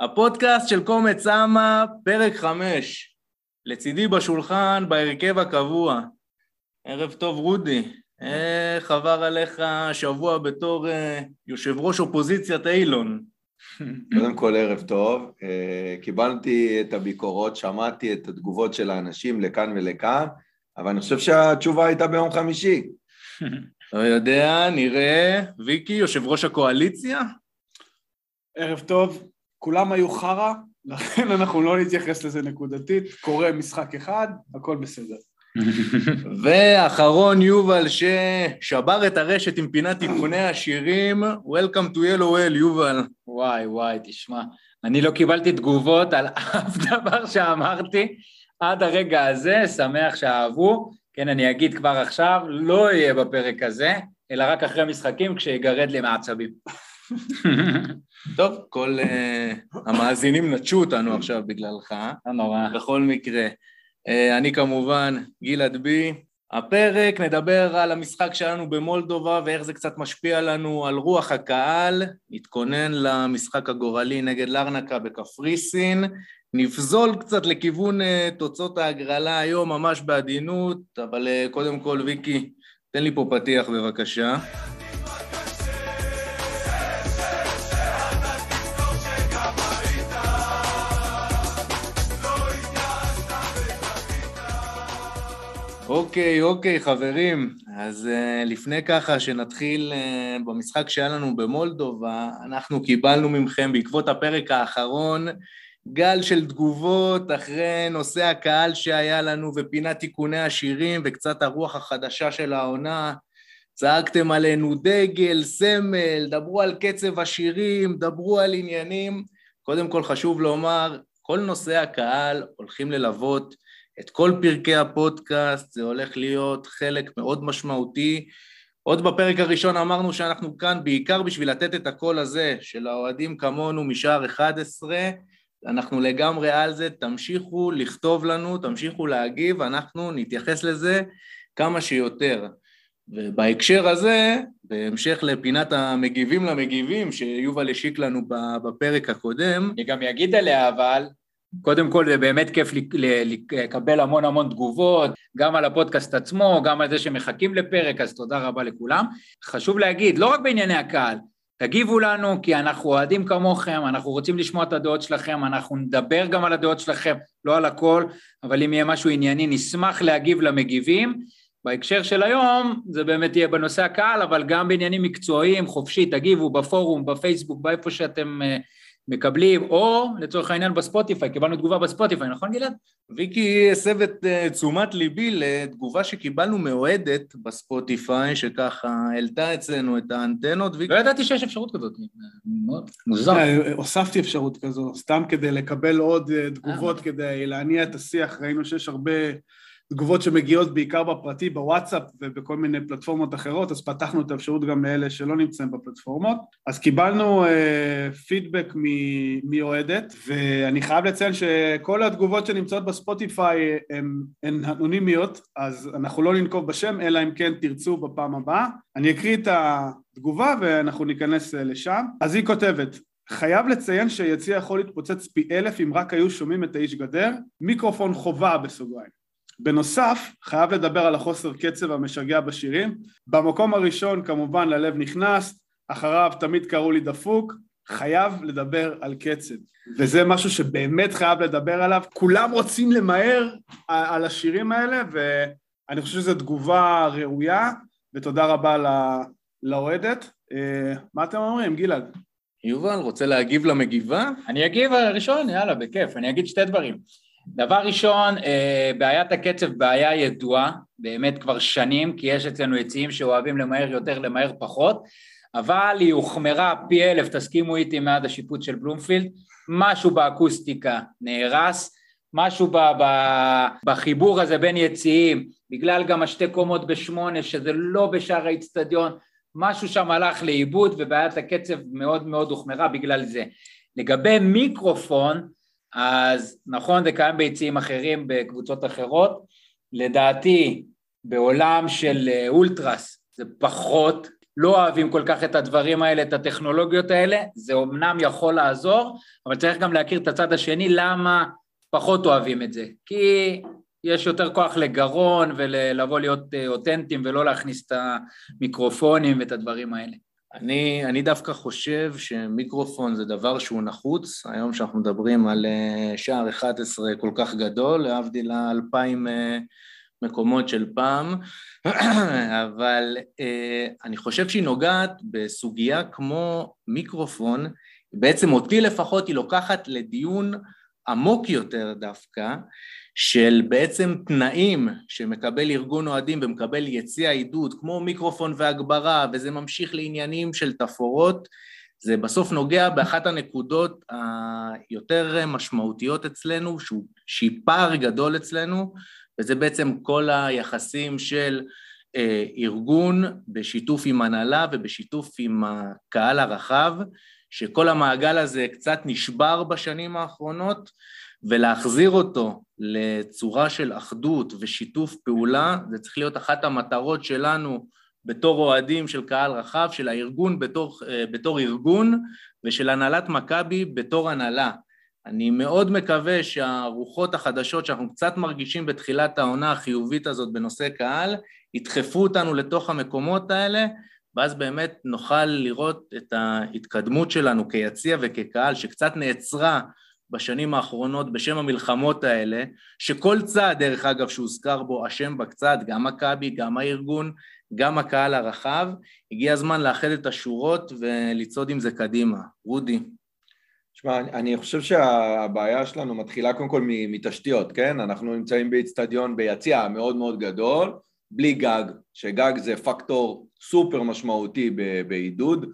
הפודקאסט של קומץ אמה, פרק חמש. לצידי בשולחן, בהרכב הקבוע. ערב טוב, רודי. איך עבר עליך שבוע בתור uh, יושב ראש אופוזיציית אילון? קודם כל ערב טוב, uh, קיבלתי את הביקורות, שמעתי את התגובות של האנשים לכאן ולכאן, אבל אני חושב שהתשובה הייתה ביום חמישי. לא יודע, נראה. ויקי, יושב ראש הקואליציה? ערב טוב, כולם היו חרא, לכן אנחנו לא נתייחס לזה נקודתית, קורה משחק אחד, הכל בסדר. ואחרון יובל ששבר את הרשת עם פינת תיקוני השירים, Welcome to yellow well, יובל. וואי וואי, תשמע, אני לא קיבלתי תגובות על אף דבר שאמרתי עד הרגע הזה, שמח שאהבו. כן, אני אגיד כבר עכשיו, לא יהיה בפרק הזה, אלא רק אחרי משחקים כשיגרד לי מעצבים. טוב, כל uh, המאזינים נטשו אותנו עכשיו בגללך. לא נורא. בכל מקרה. Uh, אני כמובן גלעד בי. הפרק נדבר על המשחק שלנו במולדובה ואיך זה קצת משפיע לנו על רוח הקהל. נתכונן למשחק הגורלי נגד לרנקה בקפריסין. נפזול קצת לכיוון uh, תוצאות ההגרלה היום ממש בעדינות, אבל uh, קודם כל, ויקי, תן לי פה פתיח בבקשה. אוקיי, אוקיי, חברים. אז uh, לפני ככה שנתחיל uh, במשחק שהיה לנו במולדובה, אנחנו קיבלנו מכם בעקבות הפרק האחרון גל של תגובות אחרי נושא הקהל שהיה לנו ופינת תיקוני השירים וקצת הרוח החדשה של העונה. צעקתם עלינו דגל, סמל, דברו על קצב השירים, דברו על עניינים. קודם כל חשוב לומר, כל נושאי הקהל הולכים ללוות את כל פרקי הפודקאסט, זה הולך להיות חלק מאוד משמעותי. עוד בפרק הראשון אמרנו שאנחנו כאן בעיקר בשביל לתת את הקול הזה של האוהדים כמונו משער 11, אנחנו לגמרי על זה, תמשיכו לכתוב לנו, תמשיכו להגיב, אנחנו נתייחס לזה כמה שיותר. ובהקשר הזה, בהמשך לפינת המגיבים למגיבים שיובל השיק לנו בפרק הקודם. אני גם אגיד עליה אבל, קודם כל זה באמת כיף לקבל המון המון תגובות, גם על הפודקאסט עצמו, גם על זה שמחכים לפרק, אז תודה רבה לכולם. חשוב להגיד, לא רק בענייני הקהל, תגיבו לנו כי אנחנו אוהדים כמוכם, אנחנו רוצים לשמוע את הדעות שלכם, אנחנו נדבר גם על הדעות שלכם, לא על הכל, אבל אם יהיה משהו ענייני נשמח להגיב למגיבים. בהקשר של היום זה באמת יהיה בנושא הקהל, אבל גם בעניינים מקצועיים, חופשי, תגיבו בפורום, בפייסבוק, באיפה שאתם uh, מקבלים, או לצורך העניין בספוטיפיי, קיבלנו תגובה בספוטיפיי, נכון גלעד? ויקי הסב את uh, תשומת ליבי לתגובה שקיבלנו מאוהדת בספוטיפיי, שככה העלתה אצלנו את האנטנות. ויקי... לא ידעתי שיש אפשרות כזאת, מאוד מוזר. אה, הוספתי אפשרות כזו, סתם כדי לקבל עוד uh, תגובות, כדי להניע את השיח, ראינו שיש הרבה... תגובות שמגיעות בעיקר בפרטי, בוואטסאפ ובכל מיני פלטפורמות אחרות, אז פתחנו את האפשרות גם לאלה שלא נמצאים בפלטפורמות. אז קיבלנו אה, פידבק מאוהדת, ואני חייב לציין שכל התגובות שנמצאות בספוטיפיי הן אנונימיות, אז אנחנו לא ננקוב בשם, אלא אם כן תרצו בפעם הבאה. אני אקריא את התגובה ואנחנו ניכנס אה, לשם. אז היא כותבת, חייב לציין שיציע יכול להתפוצץ פי אלף אם רק היו שומעים את האיש גדר, מיקרופון חובה בסוגריים. בנוסף, חייב לדבר על החוסר קצב המשגע בשירים. במקום הראשון כמובן ללב נכנס, אחריו תמיד קראו לי דפוק, חייב לדבר על קצב. וזה משהו שבאמת חייב לדבר עליו. כולם רוצים למהר על השירים האלה, ואני חושב שזו תגובה ראויה, ותודה רבה לאוהדת. אה, מה אתם אומרים, גלעד? יובל, רוצה להגיב למגיבה? אני אגיב ראשון, יאללה, בכיף. אני אגיד שתי דברים. דבר ראשון, אה, בעיית הקצב בעיה ידועה, באמת כבר שנים, כי יש אצלנו יציאים שאוהבים למהר יותר, למהר פחות, אבל היא הוחמרה פי אלף, תסכימו איתי מעד השיפוט של בלומפילד, משהו באקוסטיקה נהרס, משהו ב, ב, בחיבור הזה בין יציאים, בגלל גם השתי קומות בשמונה, שזה לא בשאר האיצטדיון, משהו שם הלך לאיבוד ובעיית הקצב מאוד מאוד הוחמרה בגלל זה. לגבי מיקרופון, אז נכון זה קיים ביציעים אחרים בקבוצות אחרות, לדעתי בעולם של אה, אולטרס זה פחות, לא אוהבים כל כך את הדברים האלה, את הטכנולוגיות האלה, זה אמנם יכול לעזור, אבל צריך גם להכיר את הצד השני, למה פחות אוהבים את זה. כי יש יותר כוח לגרון ולבוא להיות אה, אותנטיים ולא להכניס את המיקרופונים ואת הדברים האלה. אני, אני דווקא חושב שמיקרופון זה דבר שהוא נחוץ, היום שאנחנו מדברים על אה, שער 11 כל כך גדול, להבדיל האלפיים אה, מקומות של פעם, אבל אני חושב שהיא נוגעת בסוגיה כמו מיקרופון, בעצם אותי לפחות היא לוקחת לדיון עמוק יותר דווקא, של בעצם תנאים שמקבל ארגון אוהדים ומקבל יציע עידוד, כמו מיקרופון והגברה, וזה ממשיך לעניינים של תפאורות, זה בסוף נוגע באחת הנקודות היותר משמעותיות אצלנו, שהיא פער גדול אצלנו, וזה בעצם כל היחסים של אה, ארגון בשיתוף עם הנהלה ובשיתוף עם הקהל הרחב, שכל המעגל הזה קצת נשבר בשנים האחרונות, ולהחזיר אותו לצורה של אחדות ושיתוף פעולה, זה צריך להיות אחת המטרות שלנו בתור אוהדים של קהל רחב, של הארגון בתור, אה, בתור ארגון ושל הנהלת מכבי בתור הנהלה. אני מאוד מקווה שהרוחות החדשות שאנחנו קצת מרגישים בתחילת העונה החיובית הזאת בנושא קהל, ידחפו אותנו לתוך המקומות האלה, ואז באמת נוכל לראות את ההתקדמות שלנו כיציע וכקהל שקצת נעצרה בשנים האחרונות בשם המלחמות האלה, שכל צעד, דרך אגב, שהוזכר בו אשם בקצת, גם מכבי, גם הארגון, גם הקהל הרחב, הגיע הזמן לאחד את השורות ולצעוד עם זה קדימה. רודי. שמע, אני חושב שהבעיה שלנו מתחילה קודם כל מתשתיות, כן? אנחנו נמצאים באיצטדיון ביציע מאוד מאוד גדול, בלי גג, שגג זה פקטור סופר משמעותי בעידוד,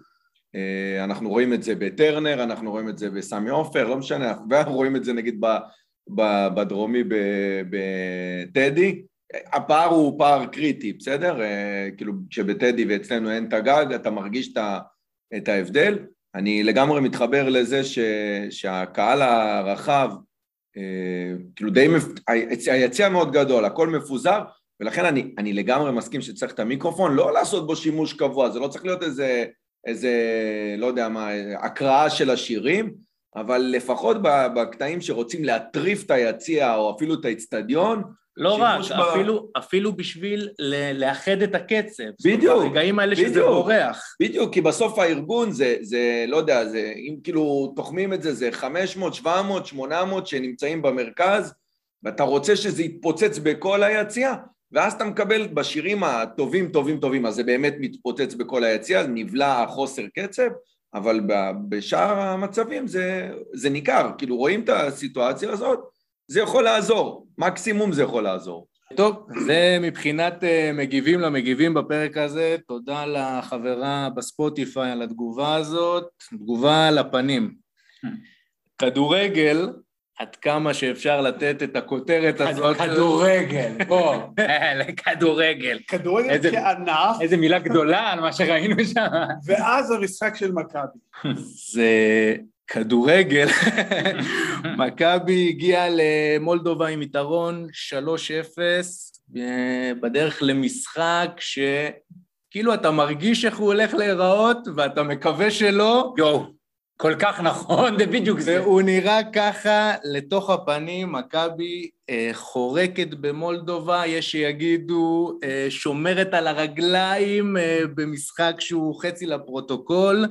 אנחנו רואים את זה בטרנר, אנחנו רואים את זה בסמי עופר, לא משנה, אנחנו רואים את זה נגיד בדרומי בטדי, הפער הוא פער קריטי, בסדר? אה, כאילו כשבטדי ואצלנו אין את הגג, אתה מרגיש את ההבדל. אני לגמרי מתחבר לזה ש, שהקהל הרחב, אה, כאילו די, היציע מאוד גדול, הכל מפוזר, ולכן אני, אני לגמרי מסכים שצריך את המיקרופון, לא לעשות בו שימוש קבוע, זה לא צריך להיות איזה איזה, לא יודע מה, הקראה של השירים, אבל לפחות בקטעים שרוצים להטריף את היציע או אפילו את האצטדיון, לא רק, ב... אפילו, אפילו בשביל לאחד את הקצב. בדיוק. ברגעים האלה בדיוק, שזה בורח. בדיוק, כי בסוף הארגון זה, זה, לא יודע, זה, אם כאילו תוחמים את זה, זה 500, 700, 800 שנמצאים במרכז, ואתה רוצה שזה יתפוצץ בכל היציע, ואז אתה מקבל בשירים הטובים, טובים, טובים, אז זה באמת מתפוצץ בכל היציע, נבלע החוסר קצב, אבל בשאר המצבים זה, זה ניכר, כאילו רואים את הסיטואציה הזאת, זה יכול לעזור, מקסימום זה יכול לעזור. טוב, זה מבחינת uh, מגיבים למגיבים בפרק הזה, תודה לחברה בספוטיפיי על התגובה הזאת, תגובה לפנים. כדורגל, עד כמה שאפשר לתת את הכותרת הזאת. כדורגל, בוא, לכדורגל. כדורגל כענף. איזה מילה גדולה על מה שראינו שם. ואז המשחק של מכבי. זה כדורגל. מכבי הגיעה למולדובה עם יתרון 3-0, בדרך למשחק ש... כאילו אתה מרגיש איך הוא הולך להיראות, ואתה מקווה שלא. יואו. כל כך נכון, זה בדיוק זה. והוא נראה ככה לתוך הפנים, מכבי אה, חורקת במולדובה, יש שיגידו אה, שומרת על הרגליים אה, במשחק שהוא חצי לפרוטוקול,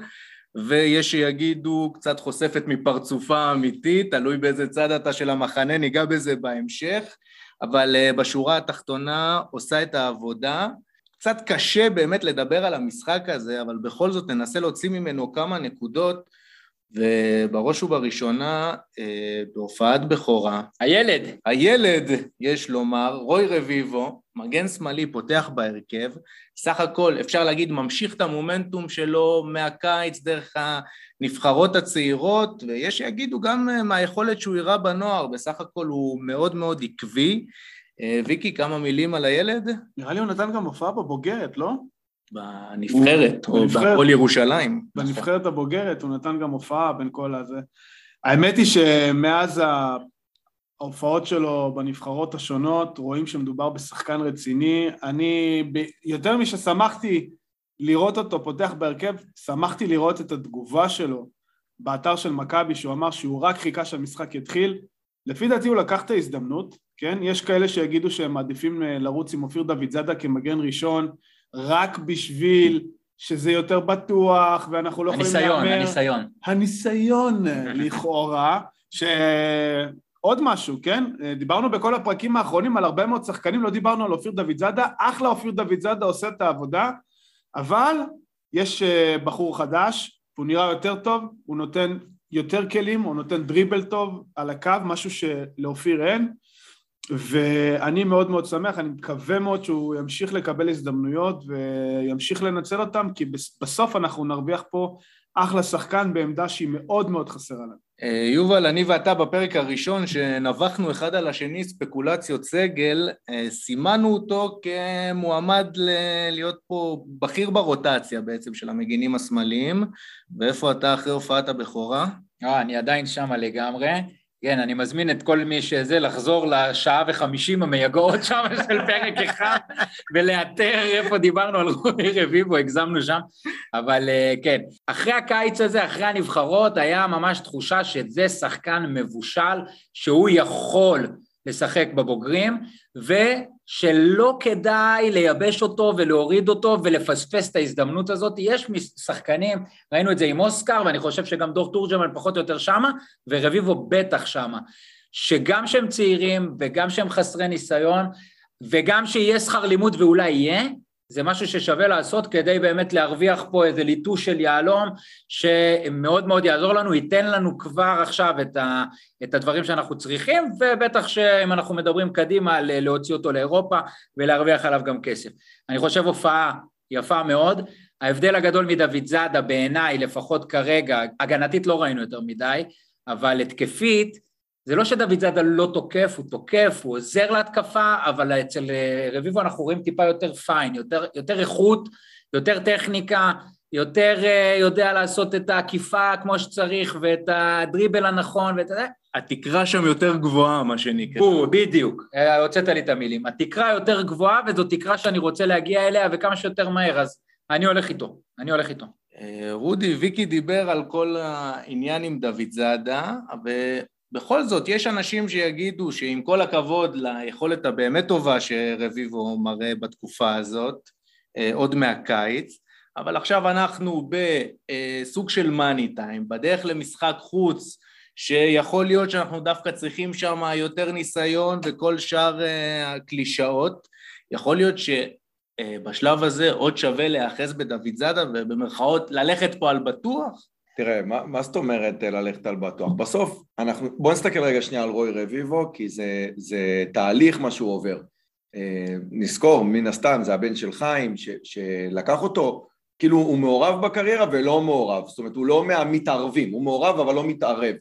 ויש שיגידו קצת חושפת מפרצופה האמיתית, תלוי באיזה צד אתה של המחנה, ניגע בזה בהמשך, אבל אה, בשורה התחתונה עושה את העבודה. קצת קשה באמת לדבר על המשחק הזה, אבל בכל זאת ננסה להוציא ממנו כמה נקודות ובראש ובראשונה אה, בהופעת בכורה. הילד. הילד, יש לומר, רוי רביבו, מגן שמאלי, פותח בהרכב, סך הכל אפשר להגיד ממשיך את המומנטום שלו מהקיץ דרך הנבחרות הצעירות, ויש שיגידו גם אה, מהיכולת שהוא הראה בנוער, בסך הכל הוא מאוד מאוד עקבי. אה, ויקי, כמה מילים על הילד? נראה לי הוא נתן גם הופעה בבוגרת, לא? בנבחרת, או בהפועל ירושלים. בנבחרת הבוגרת, הוא נתן גם הופעה בין כל הזה. האמת היא שמאז ההופעות שלו בנבחרות השונות, רואים שמדובר בשחקן רציני. אני, יותר מששמחתי לראות אותו פותח בהרכב, שמחתי לראות את התגובה שלו באתר של מכבי, שהוא אמר שהוא רק חיכה שהמשחק יתחיל. לפי דעתי הוא לקח את ההזדמנות, כן? יש כאלה שיגידו שהם מעדיפים אה, לרוץ עם אופיר דוד זאדה כמגן ראשון, רק בשביל שזה יותר בטוח, ואנחנו לא יכולים להמר... הניסיון, הניסיון. הניסיון, לכאורה, ש... עוד משהו, כן? דיברנו בכל הפרקים האחרונים על הרבה מאוד שחקנים, לא דיברנו על אופיר דוד זאדה, אחלה אופיר דוד זאדה עושה את העבודה, אבל יש אה, בחור חדש, הוא נראה יותר טוב, הוא נותן יותר כלים, הוא נותן דריבל טוב על הקו, משהו שלאופיר אין, ואני מאוד מאוד שמח, אני מקווה מאוד שהוא ימשיך לקבל הזדמנויות וימשיך לנצל אותם, כי בסוף אנחנו נרוויח פה אחלה שחקן בעמדה שהיא מאוד מאוד חסרה לנו. אה, יובל, אני ואתה בפרק הראשון שנבחנו אחד על השני ספקולציות סגל, אה, סימנו אותו כמועמד להיות פה בכיר ברוטציה בעצם של המגינים השמאליים, ואיפה אתה אחרי הופעת הבכורה? אה, אני עדיין שמה לגמרי. כן, אני מזמין את כל מי שזה לחזור לשעה וחמישים המייגעות שם של פרק אחד ולאתר איפה דיברנו על רועי רביבו, הגזמנו שם, אבל אה, כן, אחרי הקיץ הזה, אחרי הנבחרות, היה ממש תחושה שזה שחקן מבושל, שהוא יכול לשחק בבוגרים, ושלא כדאי לייבש אותו ולהוריד אותו ולפספס את ההזדמנות הזאת. יש שחקנים, ראינו את זה עם אוסקר, ואני חושב שגם דור תורג'מן פחות או יותר שמה, ורביבו בטח שמה, שגם שהם צעירים וגם שהם חסרי ניסיון, וגם שיהיה שכר לימוד ואולי יהיה, זה משהו ששווה לעשות כדי באמת להרוויח פה איזה ליטוש של יהלום שמאוד מאוד יעזור לנו, ייתן לנו כבר עכשיו את, ה, את הדברים שאנחנו צריכים, ובטח שאם אנחנו מדברים קדימה להוציא אותו לאירופה ולהרוויח עליו גם כסף. אני חושב הופעה יפה מאוד. ההבדל הגדול מדוד זאדה בעיניי, לפחות כרגע, הגנתית לא ראינו יותר מדי, אבל התקפית, זה לא שדוד זאדה לא תוקף, הוא תוקף, הוא עוזר להתקפה, אבל אצל אה, רביבו אנחנו רואים טיפה יותר פיין, יותר, יותר איכות, יותר טכניקה, יותר uh, יודע לעשות את העקיפה כמו שצריך, ואת הדריבל הנכון, ואת זה. התקרה שם יותר גבוהה, מה שנקרא. הוא, בדיוק, אה, הוצאת לי את המילים. התקרה יותר גבוהה, וזו תקרה שאני רוצה להגיע אליה, וכמה שיותר מהר, אז אני הולך איתו, אני הולך איתו. רודי, ויקי דיבר על כל העניין עם דוד זאדה, בכל זאת, יש אנשים שיגידו שעם כל הכבוד ליכולת הבאמת טובה שרביבו מראה בתקופה הזאת, אה, עוד מהקיץ, אבל עכשיו אנחנו בסוג של מאני טיים, בדרך למשחק חוץ, שיכול להיות שאנחנו דווקא צריכים שם יותר ניסיון וכל שאר אה, הקלישאות, יכול להיות שבשלב הזה עוד שווה להיאחז בדוד זאדה ובמרכאות ללכת פה על בטוח? תראה, מה, מה זאת אומרת אה, ללכת על בטוח? בסוף, אנחנו, בוא נסתכל רגע שנייה על רוי רביבו, כי זה, זה תהליך מה שהוא עובר. אה, נזכור, מן הסתם, זה הבן של חיים, ש, שלקח אותו, כאילו הוא מעורב בקריירה ולא מעורב, זאת אומרת, הוא לא מהמתערבים, הוא מעורב אבל לא מתערב.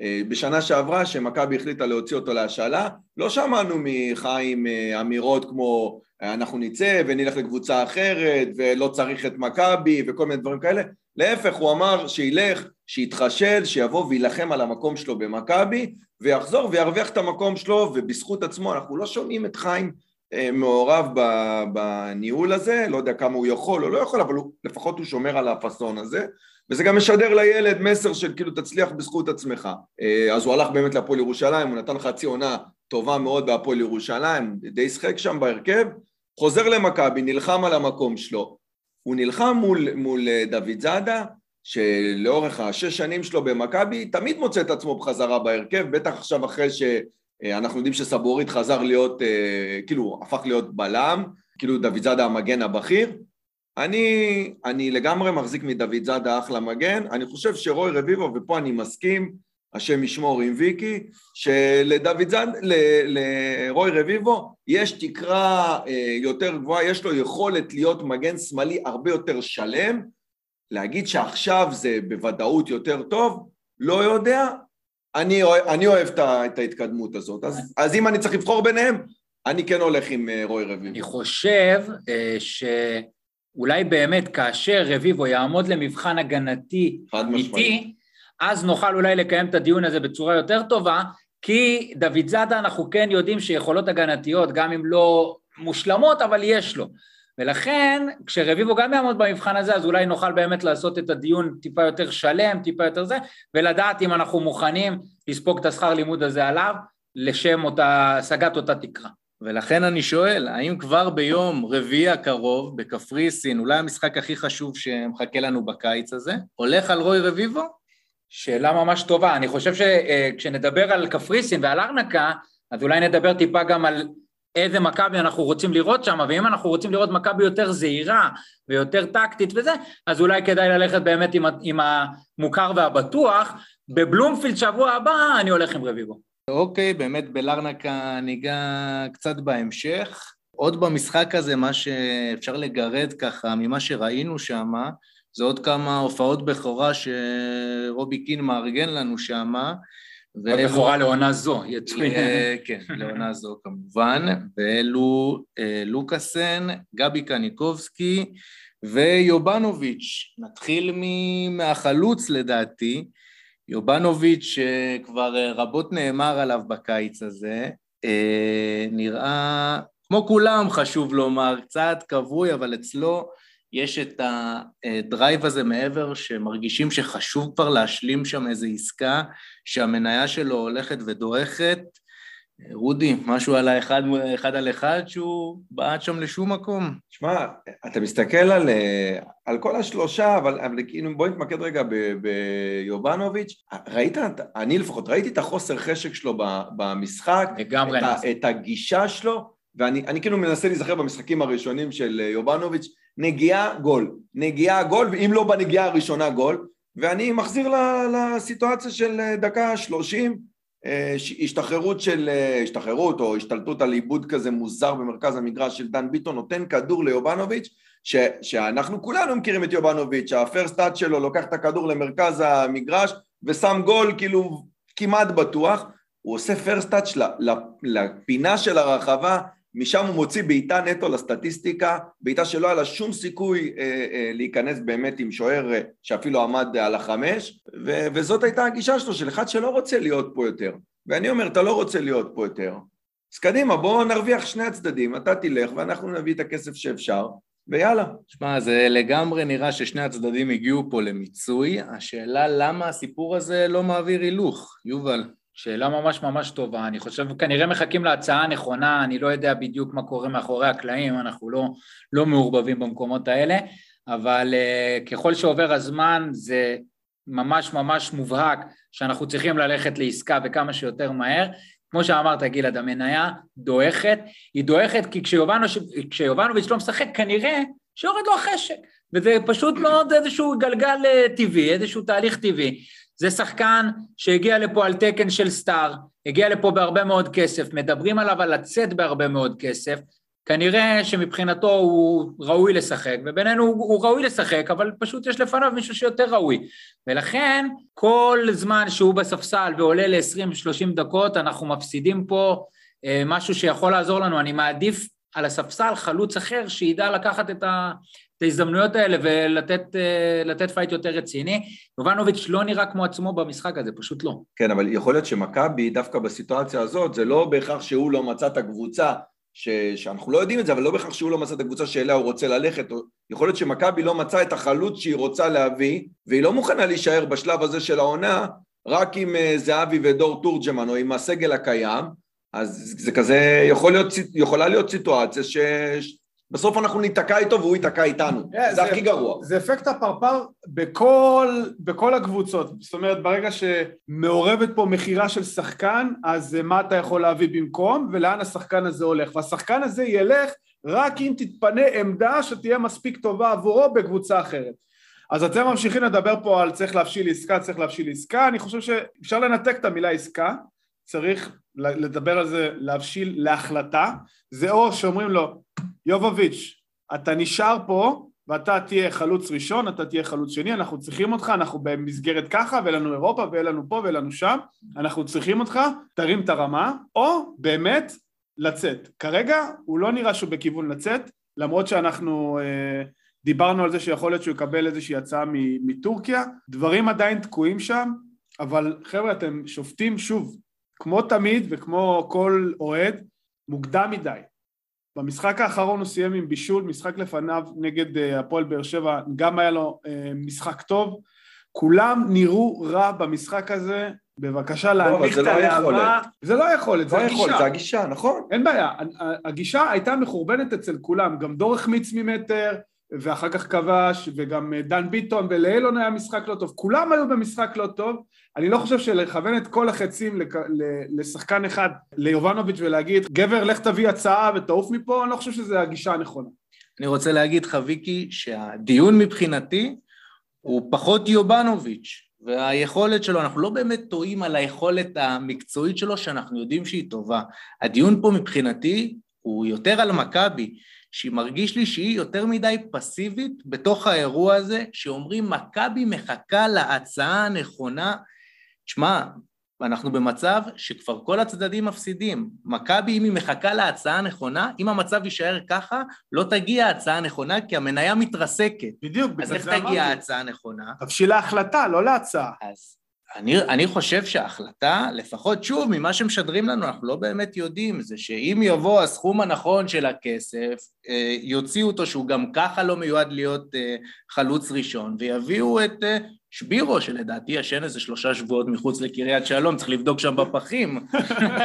אה, בשנה שעברה, שמכבי החליטה להוציא אותו להשאלה, לא שמענו מחיים אמירות כמו אנחנו נצא ונלך לקבוצה אחרת ולא צריך את מכבי וכל מיני דברים כאלה, להפך, הוא אמר שילך, שיתחשל, שיבוא ויילחם על המקום שלו במכבי, ויחזור וירוויח את המקום שלו, ובזכות עצמו אנחנו לא שומעים את חיים אה, מעורב בניהול הזה, לא יודע כמה הוא יכול או לא יכול, אבל הוא, לפחות הוא שומר על הפאסון הזה, וזה גם משדר לילד מסר של כאילו תצליח בזכות עצמך. אה, אז הוא הלך באמת להפועל ירושלים, הוא נתן חצי עונה טובה מאוד בהפועל ירושלים, די שחק שם בהרכב, חוזר למכבי, נלחם על המקום שלו, הוא נלחם מול, מול אה, דוד זאדה, שלאורך השש שנים שלו במכבי תמיד מוצא את עצמו בחזרה בהרכב, בטח עכשיו אחרי שאנחנו יודעים שסבורית חזר להיות, אה, כאילו הפך להיות בלם, כאילו דוד זאדה המגן הבכיר. אני, אני לגמרי מחזיק מדוד זאדה אחלה מגן, אני חושב שרוי רביבו, ופה אני מסכים, השם ישמור עם ויקי, שלדוד זד, ל, לרוי רביבו יש תקרה אה, יותר גבוהה, יש לו יכולת להיות מגן שמאלי הרבה יותר שלם, להגיד שעכשיו זה בוודאות יותר טוב, לא יודע, אני, אני אוהב את ההתקדמות הזאת, אז, אז אם אני צריך לבחור ביניהם, אני כן הולך עם אה, רוי רביבו. אני חושב אה, שאולי באמת כאשר רביבו יעמוד למבחן הגנתי אמיתי, אז נוכל אולי לקיים את הדיון הזה בצורה יותר טובה, כי דוד זאדה אנחנו כן יודעים שיכולות הגנתיות, גם אם לא מושלמות, אבל יש לו. ולכן, כשרביבו גם יעמוד במבחן הזה, אז אולי נוכל באמת לעשות את הדיון טיפה יותר שלם, טיפה יותר זה, ולדעת אם אנחנו מוכנים לספוג את השכר לימוד הזה עליו, לשם אותה, השגת אותה תקרה. ולכן אני שואל, האם כבר ביום רביעי הקרוב, בקפריסין, אולי המשחק הכי חשוב שמחכה לנו בקיץ הזה, הולך על רוי רביבו? שאלה ממש טובה. אני חושב שכשנדבר על קפריסין ועל ארנקה, אז אולי נדבר טיפה גם על איזה מכבי אנחנו רוצים לראות שם, ואם אנחנו רוצים לראות מכבי יותר זהירה ויותר טקטית וזה, אז אולי כדאי ללכת באמת עם, עם המוכר והבטוח. בבלומפילד שבוע הבא אני הולך עם רביבו. אוקיי, באמת בלרנקה ניגע קצת בהמשך. עוד במשחק הזה, מה שאפשר לגרד ככה ממה שראינו שם, זה עוד כמה הופעות בכורה שרובי קין מארגן לנו שם. בכורה לעונה זו, יצוין. אה, כן, לעונה זו כמובן, ואלו אה, לוקאסן, גבי קניקובסקי ויובנוביץ'. נתחיל מהחלוץ לדעתי, יובנוביץ', שכבר אה, רבות נאמר עליו בקיץ הזה, אה, נראה, כמו כולם חשוב לומר, קצת כבוי, אבל אצלו יש את הדרייב הזה מעבר, שמרגישים שחשוב כבר להשלים שם איזו עסקה, שהמניה שלו הולכת ודועכת, רודי, משהו על האחד אחד על אחד שהוא בעט שם לשום מקום. שמע, אתה מסתכל על, על כל השלושה, אבל, אבל כאילו בוא נתמקד רגע ביובנוביץ', ראית, אני לפחות ראיתי את החוסר חשק שלו במשחק, לגמרי. את, את הגישה שלו, ואני כאילו מנסה להיזכר במשחקים הראשונים של יובנוביץ', נגיעה גול, נגיעה גול, ואם לא בנגיעה הראשונה גול, ואני מחזיר לסיטואציה של דקה שלושים, אה, השתחררות של, אה, השתחררות או השתלטות על עיבוד כזה מוזר במרכז המגרש של דן ביטון, נותן כדור ליובנוביץ', ש, שאנחנו כולנו מכירים את יובנוביץ', הפרסט טאט שלו לוקח את הכדור למרכז המגרש ושם גול כאילו כמעט בטוח, הוא עושה פרסט טאץ' לפינה של הרחבה משם הוא מוציא בעיטה נטו לסטטיסטיקה, בעיטה שלא היה לה שום סיכוי אה, אה, להיכנס באמת עם שוער אה, שאפילו עמד על החמש, ו- וזאת הייתה הגישה שלו של אחד שלא רוצה להיות פה יותר. ואני אומר, אתה לא רוצה להיות פה יותר, אז קדימה, בואו נרוויח שני הצדדים, אתה תלך ואנחנו נביא את הכסף שאפשר, ויאללה. שמע, זה לגמרי נראה ששני הצדדים הגיעו פה למיצוי, השאלה למה הסיפור הזה לא מעביר הילוך, יובל. שאלה ממש ממש טובה, אני חושב כנראה מחכים להצעה הנכונה, אני לא יודע בדיוק מה קורה מאחורי הקלעים, אנחנו לא, לא מעורבבים במקומות האלה, אבל uh, ככל שעובר הזמן זה ממש ממש מובהק שאנחנו צריכים ללכת לעסקה וכמה שיותר מהר. כמו שאמרת גלעד, המניה דועכת, היא דועכת כי כשיובנוביץ', לא משחק כנראה שיורד לו החשק, וזה פשוט מאוד איזשהו גלגל אה, טבעי, איזשהו תהליך טבעי. זה שחקן שהגיע לפה על תקן של סטאר, הגיע לפה בהרבה מאוד כסף, מדברים עליו על לצאת בהרבה מאוד כסף, כנראה שמבחינתו הוא ראוי לשחק, ובינינו הוא, הוא ראוי לשחק, אבל פשוט יש לפניו מישהו שיותר ראוי. ולכן, כל זמן שהוא בספסל ועולה ל-20-30 דקות, אנחנו מפסידים פה אה, משהו שיכול לעזור לנו. אני מעדיף על הספסל חלוץ אחר שידע לקחת את, ה, את ההזדמנויות האלה ולתת אה, פייט יותר רציני. יובנוביץ' לא נראה כמו עצמו במשחק הזה, פשוט לא. כן, אבל יכול להיות שמכבי, דווקא בסיטואציה הזאת, זה לא בהכרח שהוא לא מצא את הקבוצה, ש... שאנחנו לא יודעים את זה, אבל לא בהכרח שהוא לא מצא את הקבוצה שאליה הוא רוצה ללכת. יכול להיות שמכבי לא מצא את החלוץ שהיא רוצה להביא, והיא לא מוכנה להישאר בשלב הזה של העונה רק עם אה, זהבי ודור תורג'מן או עם הסגל הקיים, אז זה כזה, יכול להיות, יכולה להיות סיטואציה ש... בסוף אנחנו ניתקע איתו והוא ייתקע איתנו, yeah, זה, זה הכי גרוע. זה אפקט הפרפר בכל, בכל הקבוצות, זאת אומרת ברגע שמעורבת פה מכירה של שחקן, אז מה אתה יכול להביא במקום ולאן השחקן הזה הולך, והשחקן הזה ילך רק אם תתפנה עמדה שתהיה מספיק טובה עבורו בקבוצה אחרת. אז אתם ממשיכים לדבר פה על צריך להבשיל עסקה, צריך להבשיל עסקה, אני חושב שאפשר לנתק את המילה עסקה, צריך לדבר על זה, להבשיל להחלטה, זה או שאומרים לו, יובוביץ', אתה נשאר פה ואתה תהיה חלוץ ראשון, אתה תהיה חלוץ שני, אנחנו צריכים אותך, אנחנו במסגרת ככה, ויהיה לנו אירופה, ויהיה לנו פה, ויהיה לנו שם, אנחנו צריכים אותך, תרים את הרמה, או באמת לצאת. כרגע הוא לא נראה שהוא בכיוון לצאת, למרות שאנחנו אה, דיברנו על זה שיכול להיות שהוא יקבל איזושהי הצעה מטורקיה, דברים עדיין תקועים שם, אבל חבר'ה אתם שופטים שוב, כמו תמיד וכמו כל אוהד, מוקדם מדי. במשחק האחרון הוא סיים עם בישול, משחק לפניו נגד אה, הפועל באר שבע, גם היה לו אה, משחק טוב. כולם נראו רע במשחק הזה, בבקשה לא, להנמיך את זה לא הלהבה. זה לא יכולת, זה יכול, הגישה. זה הגישה, נכון. אין בעיה, הגישה הייתה מחורבנת אצל כולם, גם דור החמיץ ממטר, ואחר כך כבש, וגם אה, דן ביטון, ולאילון היה משחק לא טוב, כולם היו במשחק לא טוב, אני לא חושב שלכוון את כל החצים לשחקן אחד, ליובנוביץ' ולהגיד, גבר לך תביא הצעה ותעוף מפה, אני לא חושב שזו הגישה הנכונה. אני רוצה להגיד לך, ויקי, שהדיון מבחינתי הוא פחות יובנוביץ', והיכולת שלו, אנחנו לא באמת טועים על היכולת המקצועית שלו, שאנחנו יודעים שהיא טובה. הדיון פה מבחינתי הוא יותר על מכבי, שהיא מרגיש לי שהיא יותר מדי פסיבית בתוך האירוע הזה, שאומרים מכבי מחכה להצעה הנכונה. שמע, אנחנו במצב שכבר כל הצדדים מפסידים. מכבי, אם היא מחכה להצעה הנכונה, אם המצב יישאר ככה, לא תגיע ההצעה הנכונה, כי המניה מתרסקת. בדיוק, אז בגלל איך זה תגיע אמרתי. ההצעה הנכונה? תבשיל להחלטה, לא להצעה. אז אני, אני חושב שההחלטה, לפחות שוב, ממה שמשדרים לנו, אנחנו לא באמת יודעים, זה שאם יבוא הסכום הנכון של הכסף, אה, יוציאו אותו שהוא גם ככה לא מיועד להיות אה, חלוץ ראשון, ויביאו את אה, שבירו, שלדעתי ישן איזה שלושה שבועות מחוץ לקריית שלום, צריך לבדוק שם בפחים.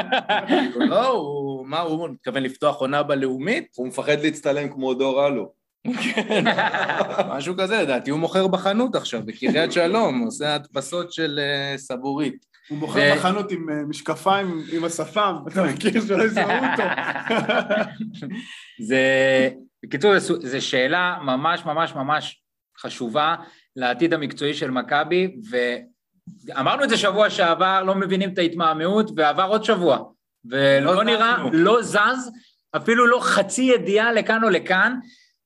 לא, הוא, מה, הוא מתכוון לפתוח עונה בלאומית? הוא מפחד להצטלם כמו דור אלו. כן, משהו כזה, לדעתי הוא מוכר בחנות עכשיו, בקריית שלום, עושה הדפסות של אה, סבורית. הוא מוכר בחנות עם אה, משקפיים עם השפם, אתה מכיר שלא יזהו אותו. זה, בקיצור, זו- שאלה ממש ממש ממש חשובה לעתיד המקצועי של מכבי, ואמרנו את זה שבוע שעבר, לא מבינים את ההתמהמהות, ועבר עוד שבוע, ולא לא נראה. לא זז, אפילו לא חצי ידיעה לכאן או לכאן,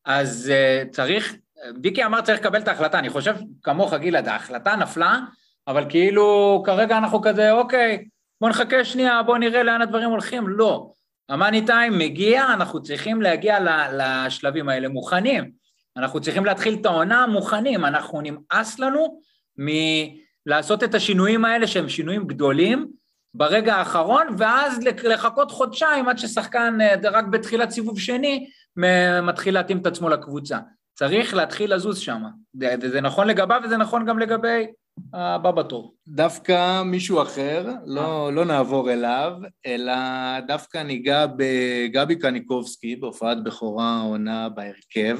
אז uh, צריך, ויקי אמר צריך לקבל את ההחלטה, אני חושב כמוך גלעד, ההחלטה נפלה, אבל כאילו כרגע אנחנו כזה, אוקיי, בוא נחכה שנייה, בוא נראה לאן הדברים הולכים, לא. המאני טיים מגיע, אנחנו צריכים להגיע לשלבים האלה מוכנים. אנחנו צריכים להתחיל את העונה מוכנים, אנחנו נמאס לנו מלעשות את השינויים האלה שהם שינויים גדולים ברגע האחרון, ואז לחכות חודשיים עד ששחקן אה, רק בתחילת סיבוב שני מתחיל להתאים את עצמו לקבוצה. צריך להתחיל לזוז שם. זה, זה נכון לגביו וזה נכון גם לגבי הבא בתור. דווקא מישהו אחר, לא, לא נעבור אליו, אלא דווקא ניגע בגבי קניקובסקי בהופעת בכורה העונה בהרכב.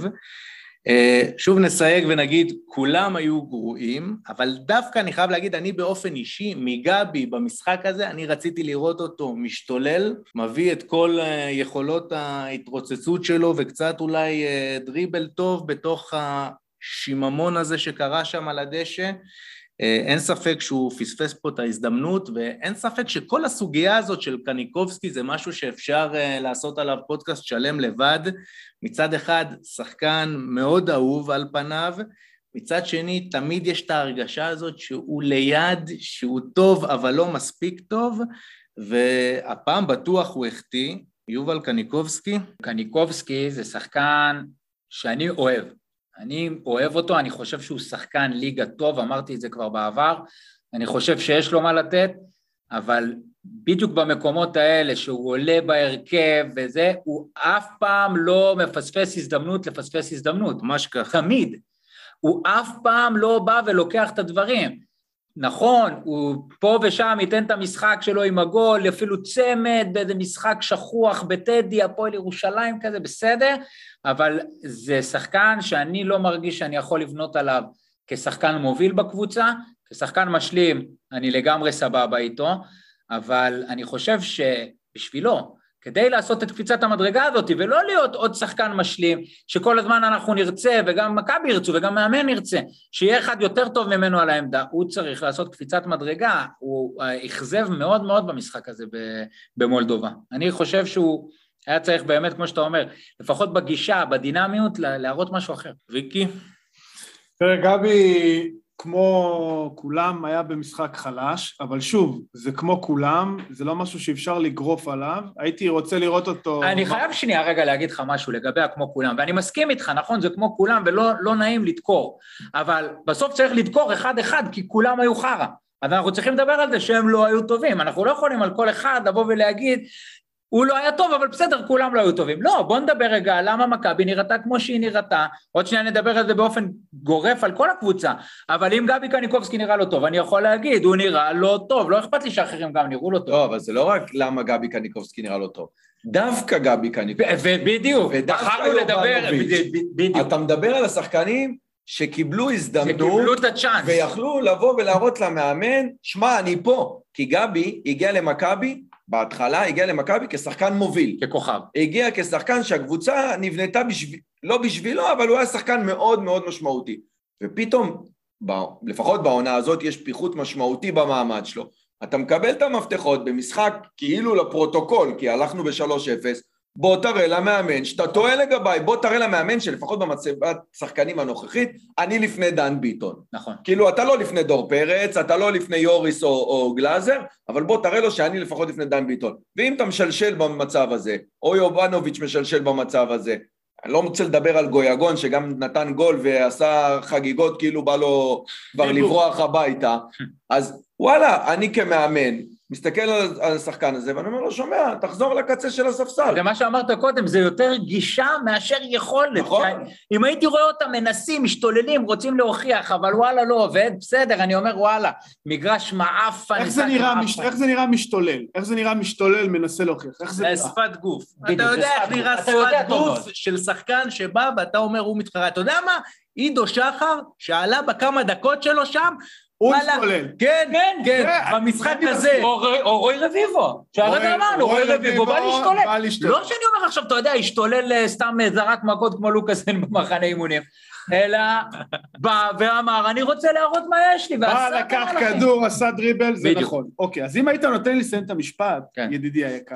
אה, שוב נסייג ונגיד, כולם היו גרועים, אבל דווקא אני חייב להגיד, אני באופן אישי, מגבי במשחק הזה, אני רציתי לראות אותו משתולל, מביא את כל אה, יכולות ההתרוצצות שלו וקצת אולי אה, דריבל טוב בתוך השיממון הזה שקרה שם על הדשא. אה, אין ספק שהוא פספס פה את ההזדמנות, ואין ספק שכל הסוגיה הזאת של קניקובסקי זה משהו שאפשר אה, לעשות עליו פודקאסט שלם לבד. מצד אחד, שחקן מאוד אהוב על פניו, מצד שני, תמיד יש את ההרגשה הזאת שהוא ליד, שהוא טוב, אבל לא מספיק טוב, והפעם בטוח הוא החטיא. יובל קניקובסקי, קניקובסקי זה שחקן שאני אוהב. אני אוהב אותו, אני חושב שהוא שחקן ליגה טוב, אמרתי את זה כבר בעבר, אני חושב שיש לו מה לתת, אבל בדיוק במקומות האלה שהוא עולה בהרכב וזה, הוא אף פעם לא מפספס הזדמנות לפספס הזדמנות, ממש ככה. תמיד. הוא אף פעם לא בא ולוקח את הדברים. נכון, הוא פה ושם ייתן את המשחק שלו עם הגול, אפילו צמד באיזה משחק שכוח בטדי, הפועל ירושלים כזה, בסדר, אבל זה שחקן שאני לא מרגיש שאני יכול לבנות עליו כשחקן מוביל בקבוצה, כשחקן משלים אני לגמרי סבבה איתו, אבל אני חושב שבשבילו, כדי לעשות את קפיצת המדרגה הזאת ולא להיות עוד שחקן משלים שכל הזמן אנחנו נרצה וגם מכבי ירצו וגם מאמן ירצה שיהיה אחד יותר טוב ממנו על העמדה, הוא צריך לעשות קפיצת מדרגה, הוא אכזב מאוד מאוד במשחק הזה במולדובה. אני חושב שהוא היה צריך באמת, כמו שאתה אומר, לפחות בגישה, בדינמיות, להראות משהו אחר. ויקי? תראה, גבי, כמו כולם, היה במשחק חלש, אבל שוב, זה כמו כולם, זה לא משהו שאפשר לגרוף עליו. הייתי רוצה לראות אותו... אני חייב שנייה רגע להגיד לך משהו לגבי הכמו כולם, ואני מסכים איתך, נכון, זה כמו כולם ולא לא נעים לדקור, אבל בסוף צריך לדקור אחד-אחד, כי כולם היו חרא. אז אנחנו צריכים לדבר על זה שהם לא היו טובים, אנחנו לא יכולים על כל אחד לבוא ולהגיד, הוא לא היה טוב, אבל בסדר, כולם לא היו טובים. לא, בוא נדבר רגע למה מכבי נראתה כמו שהיא נראתה, עוד שנייה נדבר על זה באופן גורף על כל הקבוצה, אבל אם גבי קניקובסקי נראה לא טוב, אני יכול להגיד, הוא נראה לא טוב, לא אכפת לי שאחרים גם נראו לא טוב. לא, אבל זה לא רק למה גבי קניקובסקי נראה לא טוב. דווקא גבי קניקובסקי. ובדיוק, בחרנו לדבר. בדיוק, אתה מדבר על השחקנים שקיבלו הזדמנות, שקיבלו את הצ'אנס. ויכלו לבוא ולהראות למאמן, שמע, אני פה. כי גבי הגיע למכבי, בהתחלה הגיע למכבי כשחקן מוביל. ככוכב. הגיע כשחקן שהקבוצה נבנתה בשביל, לא בשבילו, אבל הוא היה שחקן מאוד מאוד משמעותי. ופתאום, ב, לפחות בעונה הזאת, יש פיחות משמעותי במעמד שלו. אתה מקבל את המפתחות במשחק כאילו לפרוטוקול, כי הלכנו ב-3-0, בוא תראה למאמן שאתה טועה לגביי, בוא תראה למאמן שלפחות במצבת שחקנים הנוכחית, אני לפני דן ביטון. נכון. כאילו, אתה לא לפני דור פרץ, אתה לא לפני יוריס או, או גלאזר, אבל בוא תראה לו שאני לפחות לפני דן ביטון. ואם אתה משלשל במצב הזה, או יובנוביץ' משלשל במצב הזה, אני לא רוצה לדבר על גויגון שגם נתן גול ועשה חגיגות כאילו בא לו כבר. לברוח הביתה, אז וואלה, אני כמאמן, מסתכל על, על השחקן הזה ואני אומר לו, שומע, תחזור לקצה של הספסל. זה מה שאמרת קודם, זה יותר גישה מאשר יכולת. נכון. אם הייתי רואה אותם מנסים, משתוללים, רוצים להוכיח, אבל וואלה לא עובד, בסדר, אני אומר וואלה, מגרש מעפן. איך זה נראה. מש- איך זה נראה משתולל? איך זה נראה משתולל מנסה להוכיח? איך זה נראה? שפת גוף. אתה יודע איך. נראה שפת גוף. של שחקן שבא ואתה אומר הוא מתחרה. אתה יודע מה? עידו שחר, שעלה בכמה דקות שלו שם, הוא וואלה, משתולל. כן, כן, כן, כן, במשחק הזה. או רוי- רביבו, שהרגע אמרנו, רוי רביבו בא להשתולל. לא שאני אומר עכשיו, אתה יודע, השתולל אה, סתם אה, זרק מכות כמו לוקאסן במחנה אימונים, אלא בא ואמר, אני רוצה להראות מה יש לי, בא, לקח. כדור, עשה דריבל, זה. נכון. אוקיי, אז אם היית נותן לי לסיים את המשפט, כן. ידידי היקר.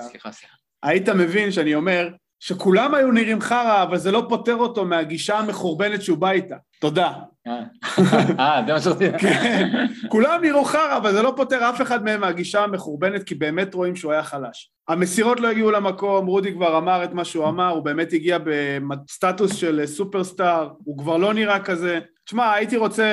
היית מבין שאני אומר שכולם היו נראים חרא, אבל זה לא פוטר אותו מהגישה המחורבנת שהוא בא איתה. תודה. אה, זה מה שרציתי. כן, כולם נראו חרא, אבל זה לא פוטר אף אחד מהם מהגישה המחורבנת, כי באמת רואים שהוא היה חלש. המסירות לא הגיעו למקום, רודי כבר אמר את מה שהוא אמר, הוא באמת הגיע בסטטוס של סופרסטאר, הוא כבר לא נראה כזה. תשמע, הייתי רוצה,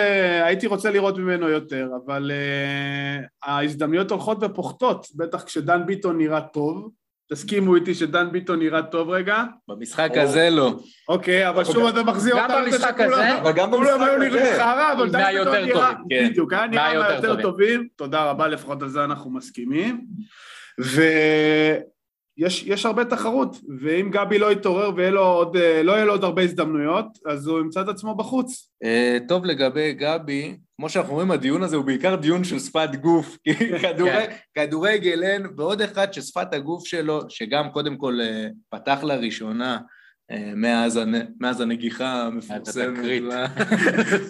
הייתי רוצה לראות ממנו יותר, אבל uh, ההזדמנויות הולכות ופוחתות, בטח כשדן ביטון נראה טוב. תסכימו איתי שדן ביטון נראה טוב רגע. במשחק או. הזה לא. אוקיי, אבל שוב אתה מחזיר גם אותנו לזה במשחק הזה, אבל גם כולם במשחק היו נראים הזה, חרא, אבל דן ביטון יותר נראה... טובים, כן. בדיוק, היה נראה מהיותר טובים. טובים. תודה רבה, לפחות על זה אנחנו מסכימים. ויש יש הרבה תחרות, ואם גבי לא יתעורר ולא עוד, אה, לא יהיה לו עוד הרבה הזדמנויות, אז הוא ימצא את עצמו בחוץ. אה, טוב לגבי גבי, כמו שאנחנו רואים, הדיון הזה הוא בעיקר דיון של שפת גוף, כי כדורי- כדורגל אין, ועוד אחד ששפת הגוף שלו, שגם קודם כל אה, פתח לראשונה אה, מאז הנ- מאז הנגיחה המפורסמת.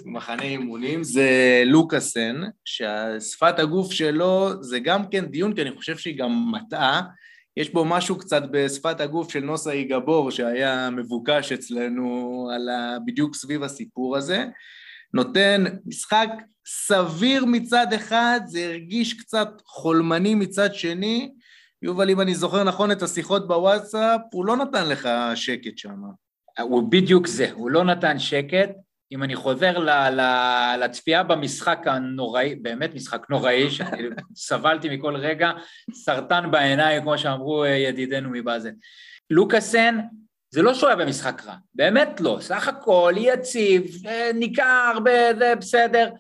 במחנה אימונים, זה לוקאסן, שהשפת הגוף שלו זה גם כן דיון, כי אני חושב שהיא גם מטעה. יש בו משהו קצת בשפת הגוף של נוסה איגבור שהיה מבוקש אצלנו על ה... בדיוק סביב הסיפור הזה. נותן משחק סביר מצד אחד, זה הרגיש קצת חולמני מצד שני. יובל, אם אני זוכר נכון את השיחות בוואטסאפ, הוא לא נתן לך שקט שם. הוא בדיוק זה, הוא לא נתן שקט. אם אני חוזר לצפייה במשחק הנוראי, באמת משחק נוראי, שאני סבלתי מכל רגע, סרטן בעיניים, כמו שאמרו אה, ידידינו מבאזל. לוקאסן, זה לא שהוא היה במשחק רע, באמת לא, סך הכל יציב, אה, ניכר, זה בסדר,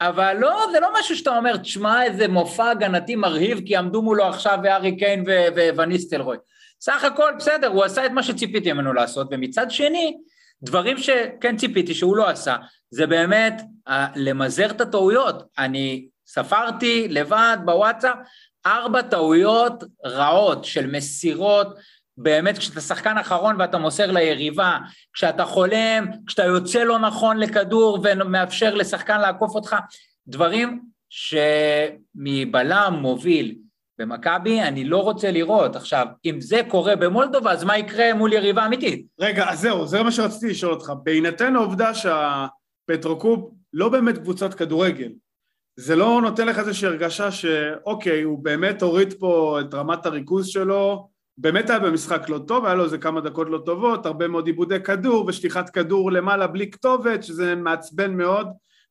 אבל לא, זה לא משהו שאתה אומר, תשמע, איזה מופע הגנתי מרהיב, כי עמדו מולו עכשיו הארי קיין ו- ו- וניסטלרוי. סך הכל בסדר, הוא עשה את מה שציפיתי ממנו לעשות, ומצד שני, דברים שכן ציפיתי שהוא לא עשה, זה באמת למזער את הטעויות. אני ספרתי לבד בוואטסאפ ארבע טעויות רעות של מסירות, באמת כשאתה שחקן אחרון ואתה מוסר ליריבה, כשאתה חולם, כשאתה יוצא לא נכון לכדור ומאפשר לשחקן לעקוף אותך, דברים שמבלם מוביל במכבי אני לא רוצה לראות. עכשיו, אם זה קורה במולדובה, אז מה יקרה מול יריבה אמיתית? רגע, אז זהו, זה מה שרציתי לשאול אותך. בהינתן העובדה שהפטרוקוב לא באמת קבוצת כדורגל, זה לא נותן לך איזושהי הרגשה שאוקיי, הוא באמת הוריד פה את רמת הריכוז שלו, באמת היה במשחק לא טוב, היה לו איזה כמה דקות לא טובות, הרבה מאוד עיבודי כדור ושליחת כדור למעלה בלי כתובת, שזה מעצבן מאוד,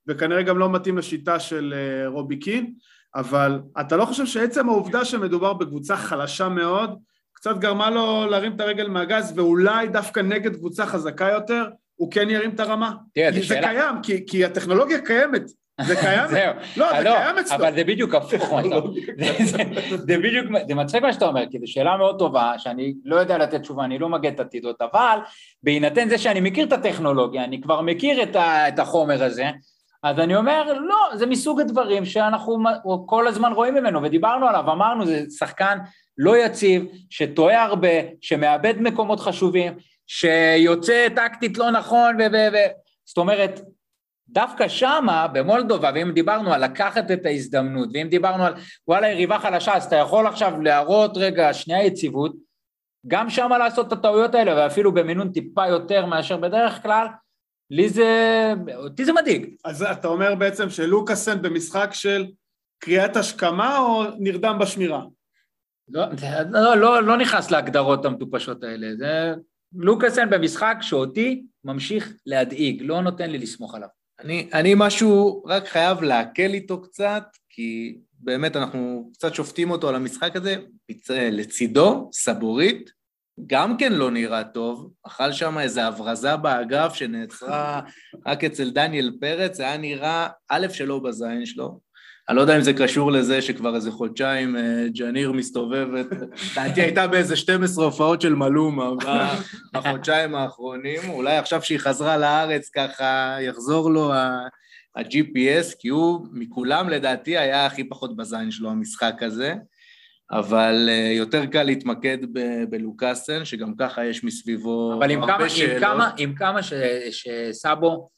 וכנראה גם לא מתאים לשיטה של אה, רובי קין, אבל אתה לא חושב שעצם העובדה שמדובר בקבוצה חלשה מאוד, קצת גרמה לו להרים את הרגל מהגז, ואולי דווקא נגד קבוצה חזקה יותר, הוא כן ירים את הרמה. תראה, זו זה שאלה- קיים, כי, כי הטכנולוגיה קיימת. זה קיים? זהו. לא, זה לא, קיים אצלו. אבל זה בדיוק הפוך מה שאתה אומר. זה- בדיוק, זה מצחיק מה שאתה אומר, כי זו שאלה מאוד טובה, שאני לא יודע לתת תשובה, אני לא מגן את עתידות, אבל בהינתן זה שאני מכיר את הטכנולוגיה, אני כבר מכיר את החומר הזה, אז אני אומר, לא, זה מסוג הדברים שאנחנו כל הזמן רואים ממנו, ודיברנו עליו, אמרנו, זה שחקן לא יציב, שטועה הרבה, שמאבד מקומות חשובים, שיוצא טקטית לא נכון, ו- זאת אומרת, דווקא שמה, במולדובה, ואם דיברנו על לקחת את ההזדמנות, ואם דיברנו על וואלה יריבה חלשה, אז אתה יכול עכשיו להראות רגע שנייה יציבות, גם שמה לעשות את הטעויות האלה, ואפילו במינון טיפה יותר מאשר בדרך כלל, לי זה, אותי זה מדאיג. אז אתה אומר בעצם שלוקאסן במשחק של קריאת השכמה או נרדם בשמירה? לא, לא, לא, לא נכנס להגדרות המטופשות האלה, זה לוקאסן במשחק שאותי ממשיך להדאיג, לא נותן לי לסמוך עליו. אני, אני משהו רק חייב להקל איתו קצת, כי באמת אנחנו קצת שופטים אותו על המשחק הזה. מצ- לצידו, סבורית, גם כן לא נראה טוב, אכל שם איזו הברזה באגף שנעצרה רק אצל דניאל פרץ, זה היה נראה, א', שלא בזין שלו, אני לא יודע אם זה קשור לזה שכבר איזה חודשיים אה, ג'ניר מסתובבת, לדעתי הייתה באיזה 12 הופעות של מלומה בחודשיים האחרונים, אולי עכשיו שהיא חזרה לארץ ככה יחזור לו ה-GPS, כי הוא מכולם לדעתי היה הכי פחות בזין שלו המשחק הזה, אבל אה, יותר קל להתמקד ב- בלוקאסן, שגם ככה יש מסביבו אבל עם הרבה כמה, עם שאלות. כמה, עם כמה ש, שסאבו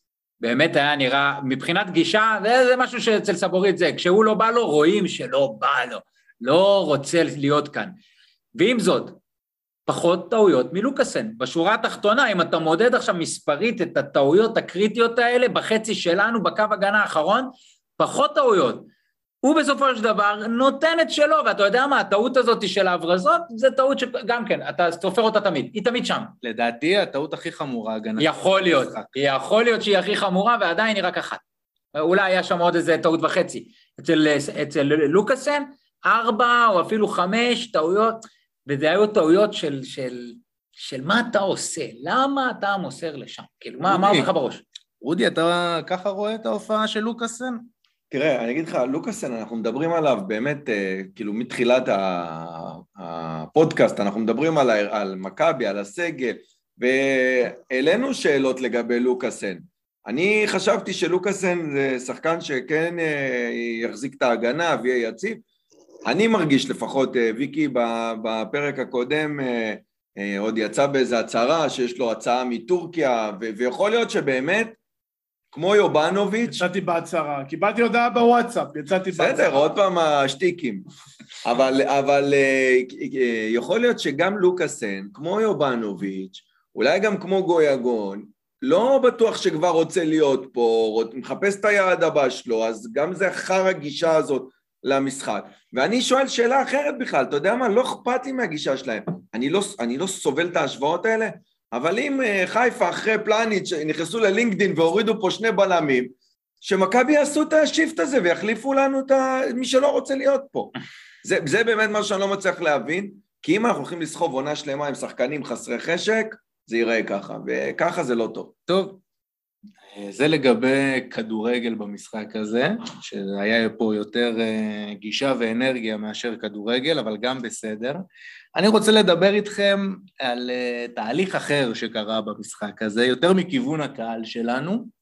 באמת היה נראה, מבחינת גישה, זה, זה משהו שאצל סבורית זה, כשהוא לא בא לו, רואים שלא בא לו, לא רוצה להיות כאן. ועם זאת, פחות טעויות מלוקאסן. בשורה התחתונה, אם אתה מודד עכשיו מספרית את הטעויות הקריטיות האלה בחצי שלנו, בקו הגנה האחרון, פחות טעויות. הוא בסופו של דבר נותן את שלו, ואתה יודע מה, הטעות הזאת של ההברזות, זה טעות שגם כן, אתה סופר אותה תמיד, היא תמיד שם. לדעתי הטעות הכי חמורה הגנה. יכול להיות, יכול להיות שהיא הכי חמורה ועדיין היא רק אחת. אולי היה שם עוד איזה טעות וחצי. אצל, אצל לוקאסן, ארבע או אפילו חמש טעויות, וזה היו טעויות של, של, של מה אתה עושה, למה אתה מוסר לשם, כאילו, מה, עובר לך בראש? רודי, אתה ככה רואה את ההופעה של לוקאסן? תראה, אני אגיד לך, לוקאסן, אנחנו מדברים עליו באמת, אה, כאילו, מתחילת הפודקאסט, אנחנו מדברים על, על מכבי, על הסגל, והעלינו שאלות לגבי לוקאסן. אני חשבתי שלוקאסן זה שחקן שכן אה, יחזיק את ההגנה ויהיה יציב. אני מרגיש לפחות, אה, ויקי בפרק הקודם עוד יצא באיזו הצהרה שיש לו הצעה מטורקיה, ויכול להיות שבאמת, כמו יובנוביץ', יצאתי בהצהרה, קיבלתי הודעה בוואטסאפ, יצאתי בהצהרה. בסדר, עוד פעם השטיקים. אבל, אבל אה, אה, יכול להיות שגם לוקאסן, כמו יובנוביץ', אולי גם כמו גויגון, לא בטוח שכבר רוצה להיות פה, מחפש את היעד הבא שלו, אז גם זה אחר הגישה הזאת למשחק. ואני שואל שאלה אחרת בכלל, אתה יודע מה? לא אכפת לי מהגישה שלהם. אני לא, אני לא סובל את ההשוואות האלה, אבל אם אה, חיפה אחרי פלניץ' נכנסו ללינקדין והורידו פה שני בלמים, שמכבי יעשו את השיפט הזה ויחליפו לנו את. מי שלא רוצה להיות פה. זה, זה באמת מה שאני לא מצליח להבין, כי אם אנחנו הולכים לסחוב עונה שלמה עם שחקנים חסרי חשק, זה ייראה ככה, וככה זה לא טוב. טוב, זה לגבי כדורגל במשחק הזה, שהיה פה יותר אה, גישה ואנרגיה מאשר כדורגל, אבל גם בסדר. אני רוצה לדבר איתכם על אה, תהליך אחר שקרה במשחק הזה, יותר מכיוון הקהל שלנו.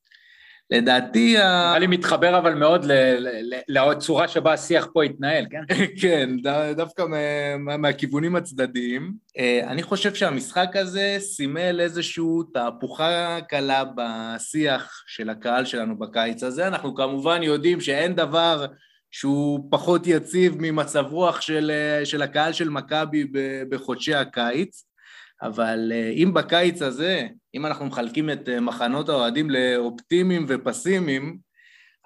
לדעתי, ה- נראה לי מתחבר אבל מאוד ל- ל- ל- לצורה שבה השיח פה התנהל, כן? כן, ד- דווקא מה- מה- מהכיוונים הצדדיים. אה, אני חושב שהמשחק הזה סימל איזושהי תהפוכה קלה בשיח של הקהל שלנו בקיץ הזה. אנחנו כמובן יודעים שאין דבר שהוא פחות יציב ממצב רוח של, אה, של הקהל של מכבי ב- בחודשי הקיץ, אבל אה, אם בקיץ הזה, אם אנחנו מחלקים את אה, מחנות האוהדים לאופטימיים ופסימיים,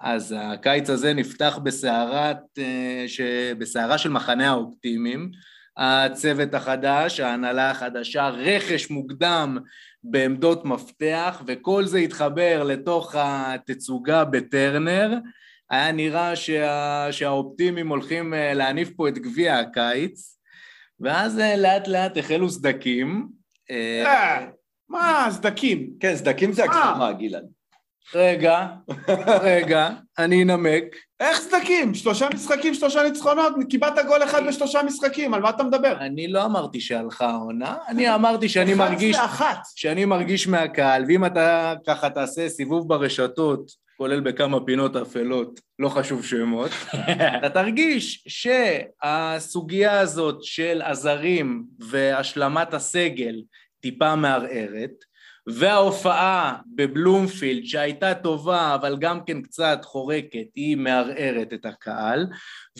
אז הקיץ הזה נפתח בסערת, אה, ש... בסערה של מחנה האופטימיים. הצוות החדש, ההנהלה החדשה, רכש מוקדם בעמדות מפתח, וכל זה התחבר לתוך התצוגה בטרנר. היה נראה שה... שהאופטימיים הולכים אה, להניף פה את גביע הקיץ, ואז לאט לאט החלו סדקים. מה, סדקים? כן, סדקים זה הגזמה, גלעד. רגע, רגע, אני אנמק. איך סדקים? שלושה משחקים, שלושה ניצחונות, קיבלת גול אחד בשלושה משחקים, על מה אתה מדבר? אני לא אמרתי שהלכה העונה, אני אמרתי שאני מרגיש, 11. שאני מרגיש מהקהל, ואם אתה ככה תעשה סיבוב ברשתות, כולל בכמה פינות אפלות, לא חשוב שמות, אתה תרגיש שהסוגיה הזאת של הזרים והשלמת הסגל טיפה מערערת, וההופעה בבלומפילד שהייתה טובה אבל גם כן קצת חורקת היא מערערת את הקהל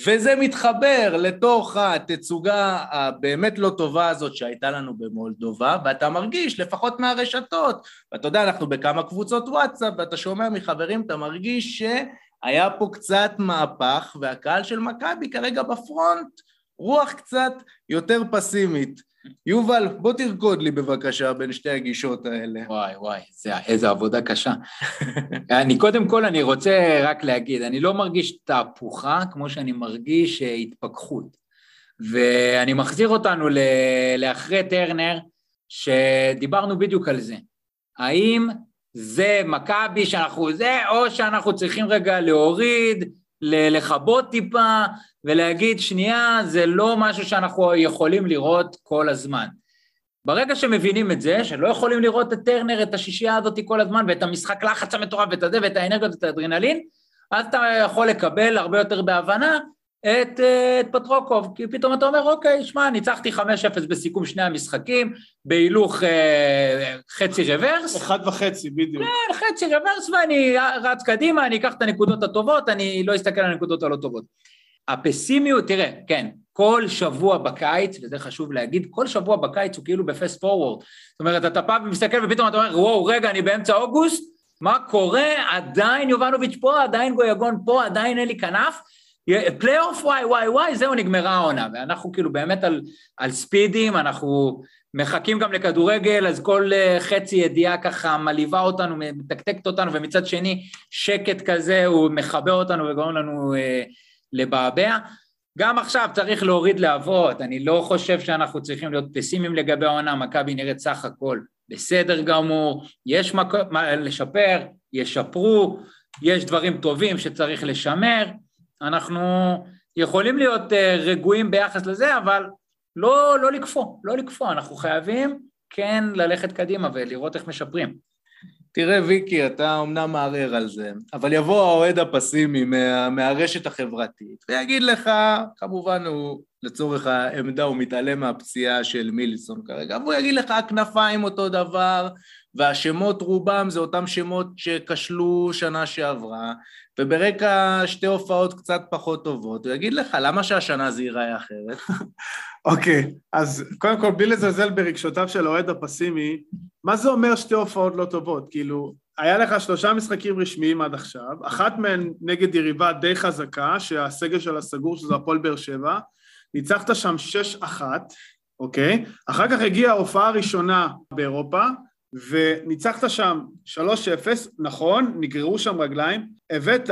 וזה מתחבר לתוך התצוגה הבאמת לא טובה הזאת שהייתה לנו במולדובה ואתה מרגיש לפחות מהרשתות ואתה יודע אנחנו בכמה קבוצות וואטסאפ ואתה שומע מחברים אתה מרגיש שהיה פה קצת מהפך והקהל של מכבי כרגע בפרונט רוח קצת יותר פסימית יובל, בוא תרקוד לי בבקשה בין שתי הגישות האלה. וואי וואי, זה, איזה עבודה קשה. אני קודם כל, אני רוצה רק להגיד, אני לא מרגיש תהפוכה כמו שאני מרגיש אה, התפכחות. ואני מחזיר אותנו לאחרי טרנר, שדיברנו בדיוק על זה. האם זה מכבי שאנחנו זה, או שאנחנו צריכים רגע להוריד, לכבות טיפה ולהגיד, שנייה, זה לא משהו שאנחנו יכולים לראות כל הזמן. ברגע שמבינים את זה, שלא יכולים לראות את טרנר, את השישייה הזאת כל הזמן, ואת המשחק לחץ המטורף, ואת הזה, ואת האנרגיות, ואת האדרנלין, אז אתה יכול לקבל הרבה יותר בהבנה את, את פטרוקוב, כי פתאום אתה אומר, אוקיי, שמע, ניצחתי 5-0 בסיכום שני המשחקים, בהילוך אה, חצי רוורס. אחד וחצי, בדיוק. כן, חצי רוורס, ואני רץ קדימה, אני אקח את הנקודות הטובות, אני לא אסתכל על הנקודות הלא טובות. הפסימיות, תראה, כן, כל שבוע בקיץ, וזה חשוב להגיד, כל שבוע בקיץ הוא כאילו ב fast forward. זאת אומרת, אתה פעם מסתכל ופתאום אתה אומר, וואו, רגע, אני באמצע אוגוסט, מה קורה? עדיין יובאנוביץ' פה, עדיין גויגון פה, עדיין אלי כנף. פלייאוף וואי וואי וואי, זהו, נגמרה העונה. ואנחנו כאילו באמת על, על ספידים, אנחנו מחכים גם לכדורגל, אז כל אה, חצי ידיעה ככה מלהיבה אותנו, מתקתקת אותנו, ומצד שני, שקט כזה, הוא מכבה אותנו וגורם לנו אה, לבעבע. גם עכשיו צריך להוריד להבות, אני לא חושב שאנחנו צריכים להיות פסימיים לגבי העונה, מכבי נראית סך הכל בסדר גמור, יש מה לשפר, ישפרו, יש דברים טובים שצריך לשמר, אנחנו יכולים להיות אה, רגועים ביחס לזה, אבל לא, לא לקפוא, לא לקפוא, אנחנו חייבים כן ללכת קדימה ולראות איך משפרים. תראה, ויקי, אתה אמנם מערער על זה, אבל יבוא האוהד הפסימי מה, מהרשת החברתית ויגיד לך, כמובן הוא לצורך העמדה, הוא מתעלם מהפציעה של מילסון כרגע, והוא יגיד לך, הכנפיים אותו דבר, והשמות רובם זה אותם שמות שכשלו שנה שעברה, וברקע שתי הופעות קצת פחות טובות, הוא יגיד לך, למה שהשנה זה ייראה אחרת? אוקיי, okay, אז קודם כל, בלי לזלזל ברגשותיו של האוהד הפסימי, מה זה אומר שתי הופעות לא טובות? כאילו, היה לך שלושה משחקים רשמיים עד עכשיו, אחת מהן נגד יריבה די חזקה, שהסגל שלה סגור, שזה הפועל באר שבע, ניצחת שם שש אחת, אוקיי? אחר כך הגיעה ההופעה הראשונה באירופה, וניצחת שם 3-0, נכון, נגררו שם רגליים, הבאת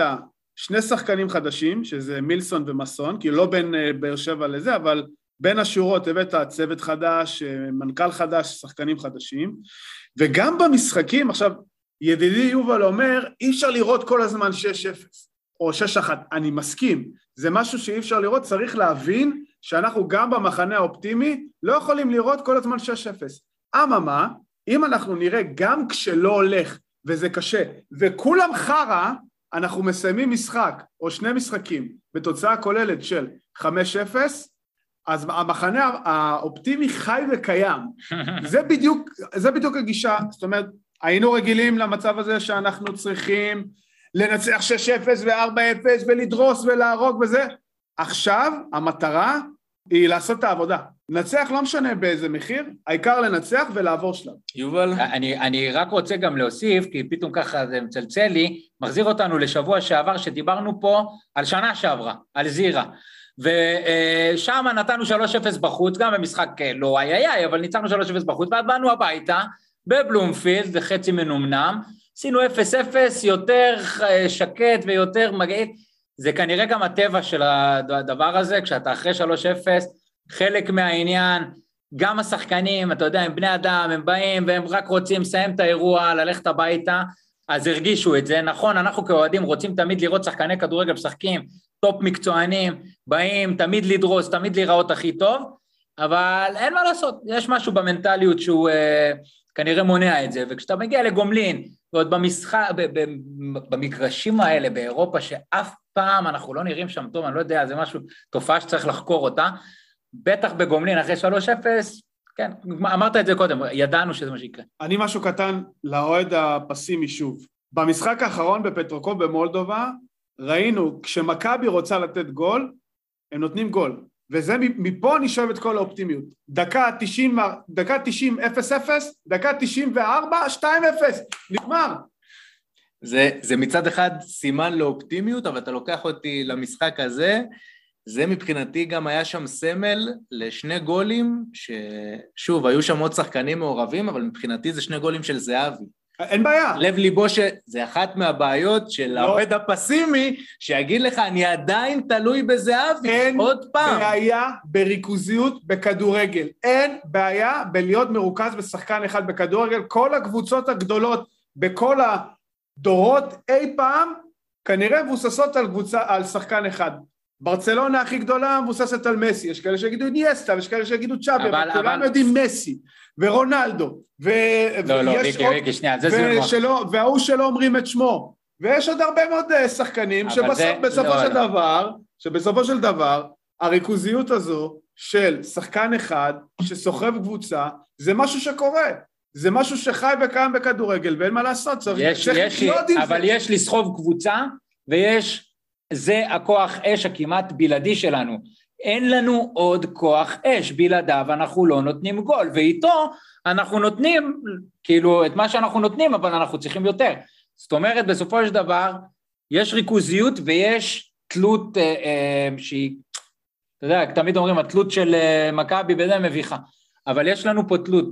שני שחקנים חדשים, שזה מילסון ומסון, כאילו לא בין אה, באר שבע לזה, אבל בין השורות הבאת צוות חדש, אה, מנכ"ל חדש, שחקנים חדשים, וגם במשחקים, עכשיו, ידידי יובל אומר, אי אפשר לראות כל הזמן 6-0 או 6-1, אני מסכים, זה משהו שאי אפשר לראות, צריך להבין שאנחנו גם במחנה האופטימי לא יכולים לראות כל הזמן 6-0. אממה, אם אנחנו נראה גם כשלא הולך וזה קשה, וכולם חרא, אנחנו מסיימים משחק או שני משחקים בתוצאה כוללת של 5-0, אז המחנה האופטימי חי וקיים. זה בדיוק, זה בדיוק הגישה, זאת אומרת, היינו רגילים למצב הזה שאנחנו צריכים לנצח 6-0 ו-4-0 ולדרוס ולהרוג וזה. עכשיו המטרה היא לעשות את העבודה. לנצח לא משנה באיזה מחיר, העיקר לנצח ולעבור שלב. יובל? אני, אני רק רוצה גם להוסיף, כי פתאום ככה זה מצלצל לי, מחזיר אותנו לשבוע שעבר שדיברנו פה על שנה שעברה, על זירה. ושם נתנו 3-0 בחוץ, גם במשחק אה, לא איי איי אבל ניצחנו 3-0 בחוץ, ואז באנו הביתה, בבלומפילד, חצי מנומנם, עשינו 0-0 יותר אה, שקט ויותר מגעיל, זה כנראה גם הטבע של הדבר הזה, כשאתה אחרי 3-0, חלק מהעניין, גם השחקנים, אתה יודע, הם בני אדם, הם באים והם רק רוצים לסיים את האירוע, ללכת הביתה, אז הרגישו את זה. נכון, אנחנו כאוהדים רוצים תמיד לראות שחקני כדורגל משחקים, top מקצוענים, באים תמיד לדרוס, תמיד להיראות הכי טוב, אבל אין מה לעשות, יש משהו במנטליות שהוא אה, כנראה מונע את זה, וכשאתה מגיע לגומלין, ועוד במשחק, במגרשים האלה באירופה, שאף פעם אנחנו לא נראים שם טוב, אני לא יודע, זה משהו, תופעה שצריך לחקור אותה, בטח בגומלין אחרי 3-0, כן, אמרת את זה קודם, ידענו שזה מה שיקרה. אני משהו קטן לאוהד הפסימי שוב. במשחק האחרון בפטרוקוב במולדובה, ראינו, כשמכבי רוצה לתת גול, הם נותנים גול. וזה, מפה אני שואב את כל האופטימיות. דקה 90, דקה 90, 0-0, דקה 94, 2-0, נגמר. זה, זה מצד אחד סימן לאופטימיות, אבל אתה לוקח אותי למשחק הזה, זה מבחינתי גם היה שם סמל לשני גולים, ששוב, היו שם עוד שחקנים מעורבים, אבל מבחינתי זה שני גולים של זהבי. אין בעיה. לב ליבו שזה אחת מהבעיות של לא. האוהד הפסימי, שיגיד לך, אני עדיין תלוי בזהבי, עוד פעם. אין בעיה בריכוזיות בכדורגל. אין בעיה בלהיות מרוכז בשחקן אחד בכדורגל. כל הקבוצות הגדולות בכל הדורות אי פעם, כנראה מבוססות על, קבוצה, על שחקן אחד. ברצלונה הכי גדולה מבוססת על מסי, יש כאלה שיגידו איניאסטה, יש כאלה שיגידו אבל כולם יודעים מסי, ורונלדו, ו... לא, לא, ריקי, ריקי, שנייה, זה זה ושלא, וההוא שלא אומרים את שמו, ויש עוד הרבה מאוד אה, שחקנים שבסופו לא, של לא. דבר, שבסופו של דבר, הריכוזיות הזו של שחקן אחד שסוחב קבוצה, זה משהו שקורה. זה משהו שחי וקיים בכדורגל, ואין מה לעשות, צריך, יש, צריך יש לחיות עם זה. אבל יש לסחוב קבוצה, ויש זה הכוח אש הכמעט בלעדי שלנו. אין לנו עוד כוח אש, בלעדיו אנחנו לא נותנים גול, ואיתו אנחנו נותנים, כאילו, את מה שאנחנו נותנים, אבל אנחנו צריכים יותר. זאת אומרת, בסופו של דבר, יש ריכוזיות ויש תלות אה, אה, שהיא, אתה יודע, תמיד אומרים, התלות של אה, מכבי בזה מביכה. אבל יש לנו פה תלות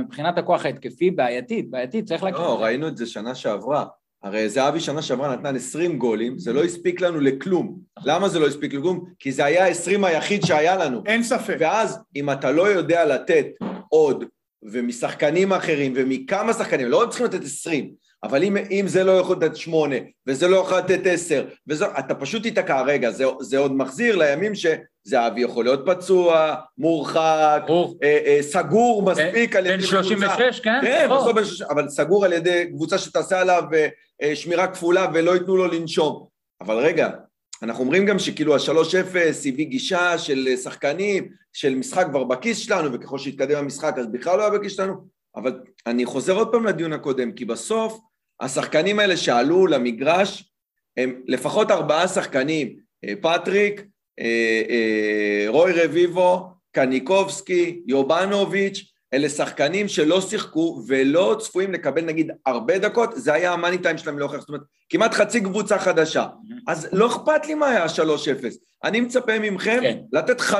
מבחינת הכוח ההתקפי בעייתית, בעייתית, צריך להגיד. לא, ראינו את זה שנה שעברה. הרי זהבי שנה שעברה נתן 20 גולים, זה לא הספיק לנו לכלום. למה זה לא הספיק לכלום? כי זה היה ה-20 היחיד שהיה לנו. אין ספק. ואז, אם אתה לא יודע לתת עוד, ומשחקנים אחרים, ומכמה שחקנים, לא צריכים לתת 20, אבל אם, אם זה לא יכול לתת 8, וזה לא יכול לתת 10, וזה, אתה פשוט תיתקע. רגע, זה, זה עוד מחזיר לימים שזהבי יכול להיות פצוע, מורחק, אה, אה, סגור מספיק על ידי קבוצה. בן 36, כן? כן, בסוף בן 36, אבל סגור על ידי קבוצה שתעשה עליו... אה, אה, שמירה כפולה ולא ייתנו לו לנשום. אבל רגע, אנחנו אומרים גם שכאילו ה-3-0 הביא גישה של אה, שחקנים, של משחק כבר בכיס שלנו, וככל שהתקדם המשחק אז בכלל לא היה בכיס שלנו, אבל אני חוזר עוד פעם לדיון הקודם, כי בסוף השחקנים האלה שעלו למגרש הם לפחות ארבעה שחקנים, אה, פטריק, רוי רביבו, קניקובסקי, יובנוביץ', אלה שחקנים שלא שיחקו ולא צפויים לקבל נגיד הרבה דקות, זה היה המאני טיים שלהם להוכיח, זאת אומרת, כמעט חצי קבוצה חדשה. אז לא אכפת לי מה היה 3-0. אני מצפה ממכם כן. לתת 5-0,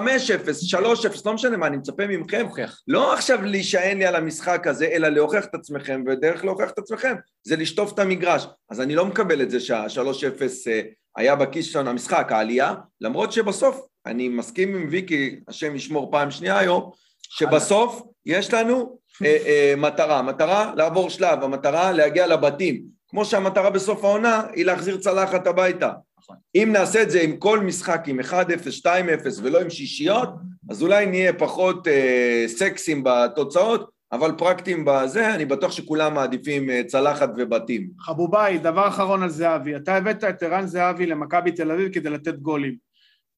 3-0, לא משנה מה, אני מצפה ממכם, הוכיח. לא עכשיו להישען לי על המשחק הזה, אלא להוכיח את עצמכם, ודרך להוכיח את עצמכם זה לשטוף את המגרש. אז אני לא מקבל את זה שה-3-0 אה, היה בכיס שלנו, המשחק, העלייה, למרות שבסוף, אני מסכים עם ויקי, השם ישמור פעם שנייה היום, שבסוף יש לנו אה, אה, מטרה, מטרה לעבור שלב, המטרה להגיע לבתים, כמו שהמטרה בסוף העונה היא להחזיר צלחת הביתה. נכון. אם נעשה את זה עם כל משחק עם 1-0, 2-0 ולא עם שישיות, אז אולי נהיה פחות אה, סקסים בתוצאות, אבל פרקטיים בזה, אני בטוח שכולם מעדיפים אה, צלחת ובתים. חבובאי, דבר אחרון על זהבי, אתה הבאת את ערן זהבי למכבי תל אביב כדי לתת גולים.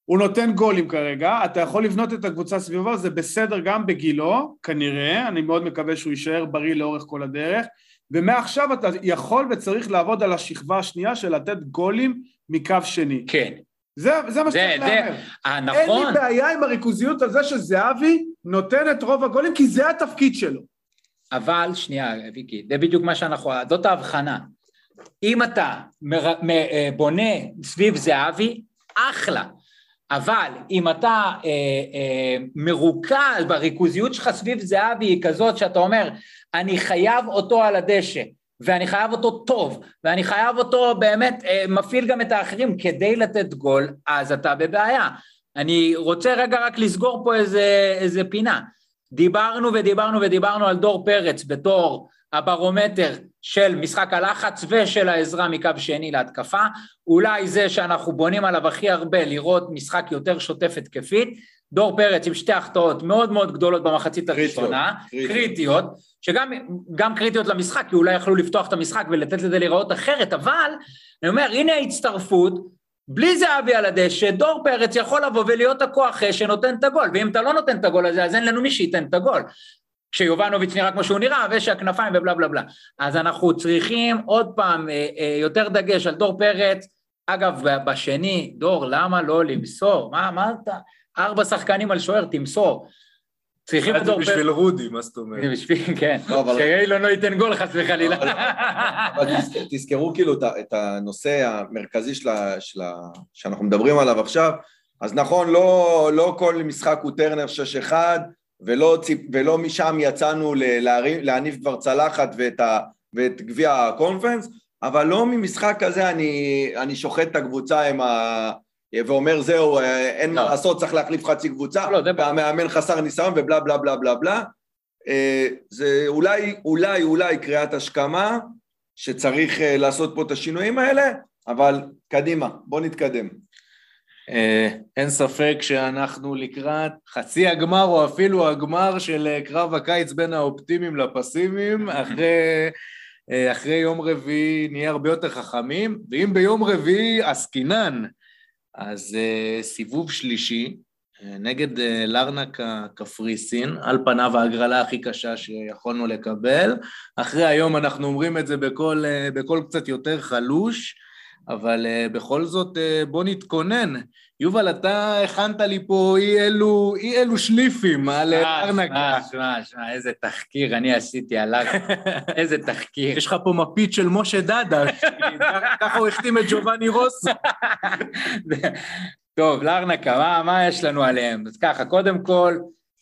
הוא נותן גולים כרגע, אתה יכול לבנות את הקבוצה סביבו, זה בסדר גם בגילו, כנראה, אני מאוד מקווה שהוא יישאר בריא לאורך כל הדרך, ומעכשיו אתה יכול וצריך לעבוד על השכבה השנייה של לתת גולים מקו שני. כן. זה, זה מה שצריך להאמר. אה, נכון. אין לי בעיה עם הריכוזיות על זה שזהבי נותן את רוב הגולים, כי זה התפקיד שלו. אבל, שנייה, ויקי, זה בדיוק מה שאנחנו, זאת ההבחנה. אם אתה מר, מ, אה, בונה סביב זהבי, אחלה. אבל אם אתה אה, אה, מרוכז בריכוזיות שלך סביב זהבי היא כזאת שאתה אומר אני חייב אותו על הדשא ואני חייב אותו טוב ואני חייב אותו באמת אה, מפעיל גם את האחרים כדי לתת גול אז אתה בבעיה אני רוצה רגע רק לסגור פה איזה, איזה פינה. דיברנו ודיברנו ודיברנו על דור פרץ בתור הברומטר של משחק הלחץ ושל העזרה מקו שני להתקפה, אולי זה שאנחנו בונים עליו הכי הרבה לראות משחק יותר שוטף התקפית, דור פרץ עם שתי החטאות מאוד מאוד גדולות במחצית הראשונה, קריטיות, קריטיות שגם קריטיות למשחק, כי אולי יכלו לפתוח את המשחק ולתת לזה להיראות אחרת, אבל אני אומר, הנה ההצטרפות, בלי זהבי על הדשא, דור פרץ יכול לבוא ולהיות הכוח שנותן את הגול, ואם אתה לא נותן את הגול הזה, אז אין לנו מי שייתן את הגול. כשיובנוביץ' נראה כמו שהוא נראה, ושהכנפיים ובלה בלה בלה. אז אנחנו צריכים עוד פעם אה, אה, יותר דגש על דור פרץ. אגב, בשני, דור, למה לא למסור? מה אמרת? ארבע שחקנים על שוער, תמסור. צריכים את דור פרץ. בשביל רודי, מה זאת אומרת? בשביל, כן. שאילון לא ייתן גול חס וחלילה. אבל תזכרו כאילו את הנושא המרכזי שאנחנו מדברים עליו עכשיו, אז נכון, לא, לא כל משחק הוא טרנר 6-1, ולא, ציפ, ולא משם יצאנו להרים, להניף כבר צלחת ואת, ה, ואת גביע הקונפרנס, אבל לא ממשחק כזה אני, אני שוחט את הקבוצה עם ה... ואומר זהו, אין לא. מה לעשות, צריך להחליף חצי קבוצה, לא, והמאמן חסר ניסיון ובלה בלה בלה בלה בלה. אה, זה אולי, אולי, אולי קריאת השכמה, שצריך אה, לעשות פה את השינויים האלה, אבל קדימה, בוא נתקדם. אה, אין ספק שאנחנו לקראת חצי הגמר או אפילו הגמר של אה, קרב הקיץ בין האופטימיים לפסימיים, אחרי, אה, אחרי יום רביעי נהיה הרבה יותר חכמים, ואם ביום רביעי עסקינן, אז סיבוב שלישי נגד לארנק הקפריסין, על פניו ההגרלה הכי קשה שיכולנו לקבל, אחרי היום אנחנו אומרים את זה בקול, בקול קצת יותר חלוש, אבל uh, בכל זאת uh, בוא נתכונן. יובל, אתה הכנת לי פה אי אלו, אי אלו שליפים על ארנקה. שמע, שמע, שמע, איזה תחקיר אני עשיתי עליו, איזה תחקיר. יש לך פה מפית של משה דדה, ככה הוא החתים את ג'ובאני רוסו. טוב, לארנקה, מה, מה יש לנו עליהם? אז ככה, קודם כל,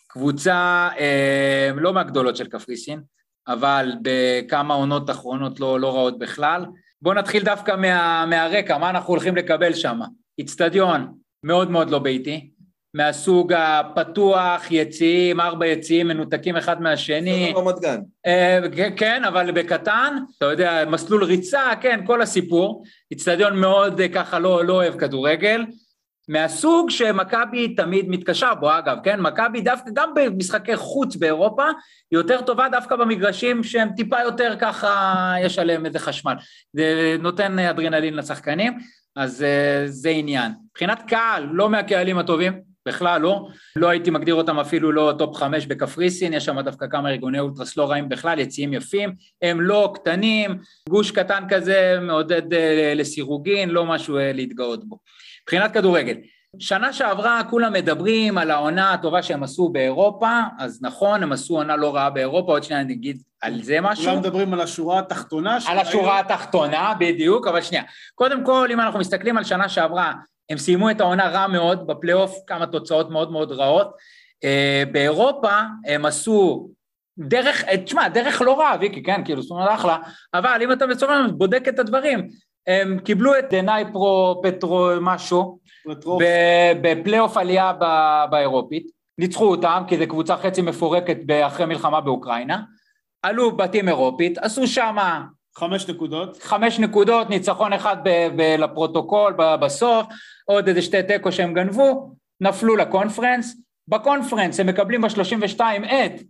קבוצה אה, לא מהגדולות של קפריסין, אבל בכמה עונות אחרונות לא, לא רעות בכלל. בואו נתחיל דווקא מה, מהרקע, מה אנחנו הולכים לקבל שם. איצטדיון מאוד מאוד לא ביתי, מהסוג הפתוח, יציאים, ארבע יציאים מנותקים אחד מהשני. זה רמת גן. אה, כן, אבל בקטן, אתה יודע, מסלול ריצה, כן, כל הסיפור. איצטדיון מאוד אה, ככה לא, לא אוהב כדורגל. מהסוג שמכבי תמיד מתקשה בו, אגב, כן? מכבי דווקא, גם במשחקי חוץ באירופה, היא יותר טובה דווקא במגרשים שהם טיפה יותר ככה, יש עליהם איזה חשמל. זה נותן אדרנלין לשחקנים, אז אה, זה עניין. מבחינת קהל, לא מהקהלים הטובים, בכלל לא. לא הייתי מגדיר אותם אפילו לא top חמש בקפריסין, יש שם דווקא כמה ארגוני אולטרס לא רעים בכלל, יציעים יפים, הם לא קטנים, גוש קטן כזה מעודד אה, לסירוגין, לא משהו אה, להתגאות בו. מבחינת כדורגל, שנה שעברה כולם מדברים על העונה הטובה שהם עשו באירופה, אז נכון, הם עשו עונה לא רעה באירופה, עוד שניה נגיד על זה משהו. כולם מדברים על השורה התחתונה. על השורה התחתונה, בדיוק, אבל שנייה. קודם כל, אם אנחנו מסתכלים על שנה שעברה, הם סיימו את העונה רע מאוד, בפלייאוף כמה תוצאות מאוד מאוד רעות. אה, באירופה הם עשו דרך, אה, תשמע, דרך לא רעה, ויקי, כן, כאילו, זאת אומרת, אחלה, אבל אם אתה בסופו בודק את הדברים, הם קיבלו את דנאי פרו פטרו משהו, בפלייאוף עלייה באירופית, ניצחו אותם כי זו קבוצה חצי מפורקת אחרי מלחמה באוקראינה, עלו בתים אירופית, עשו שמה חמש נקודות. חמש נקודות, ניצחון אחד ב- ב- לפרוטוקול בסוף, עוד איזה שתי תיקו שהם גנבו, נפלו לקונפרנס, בקונפרנס הם מקבלים ב-32 את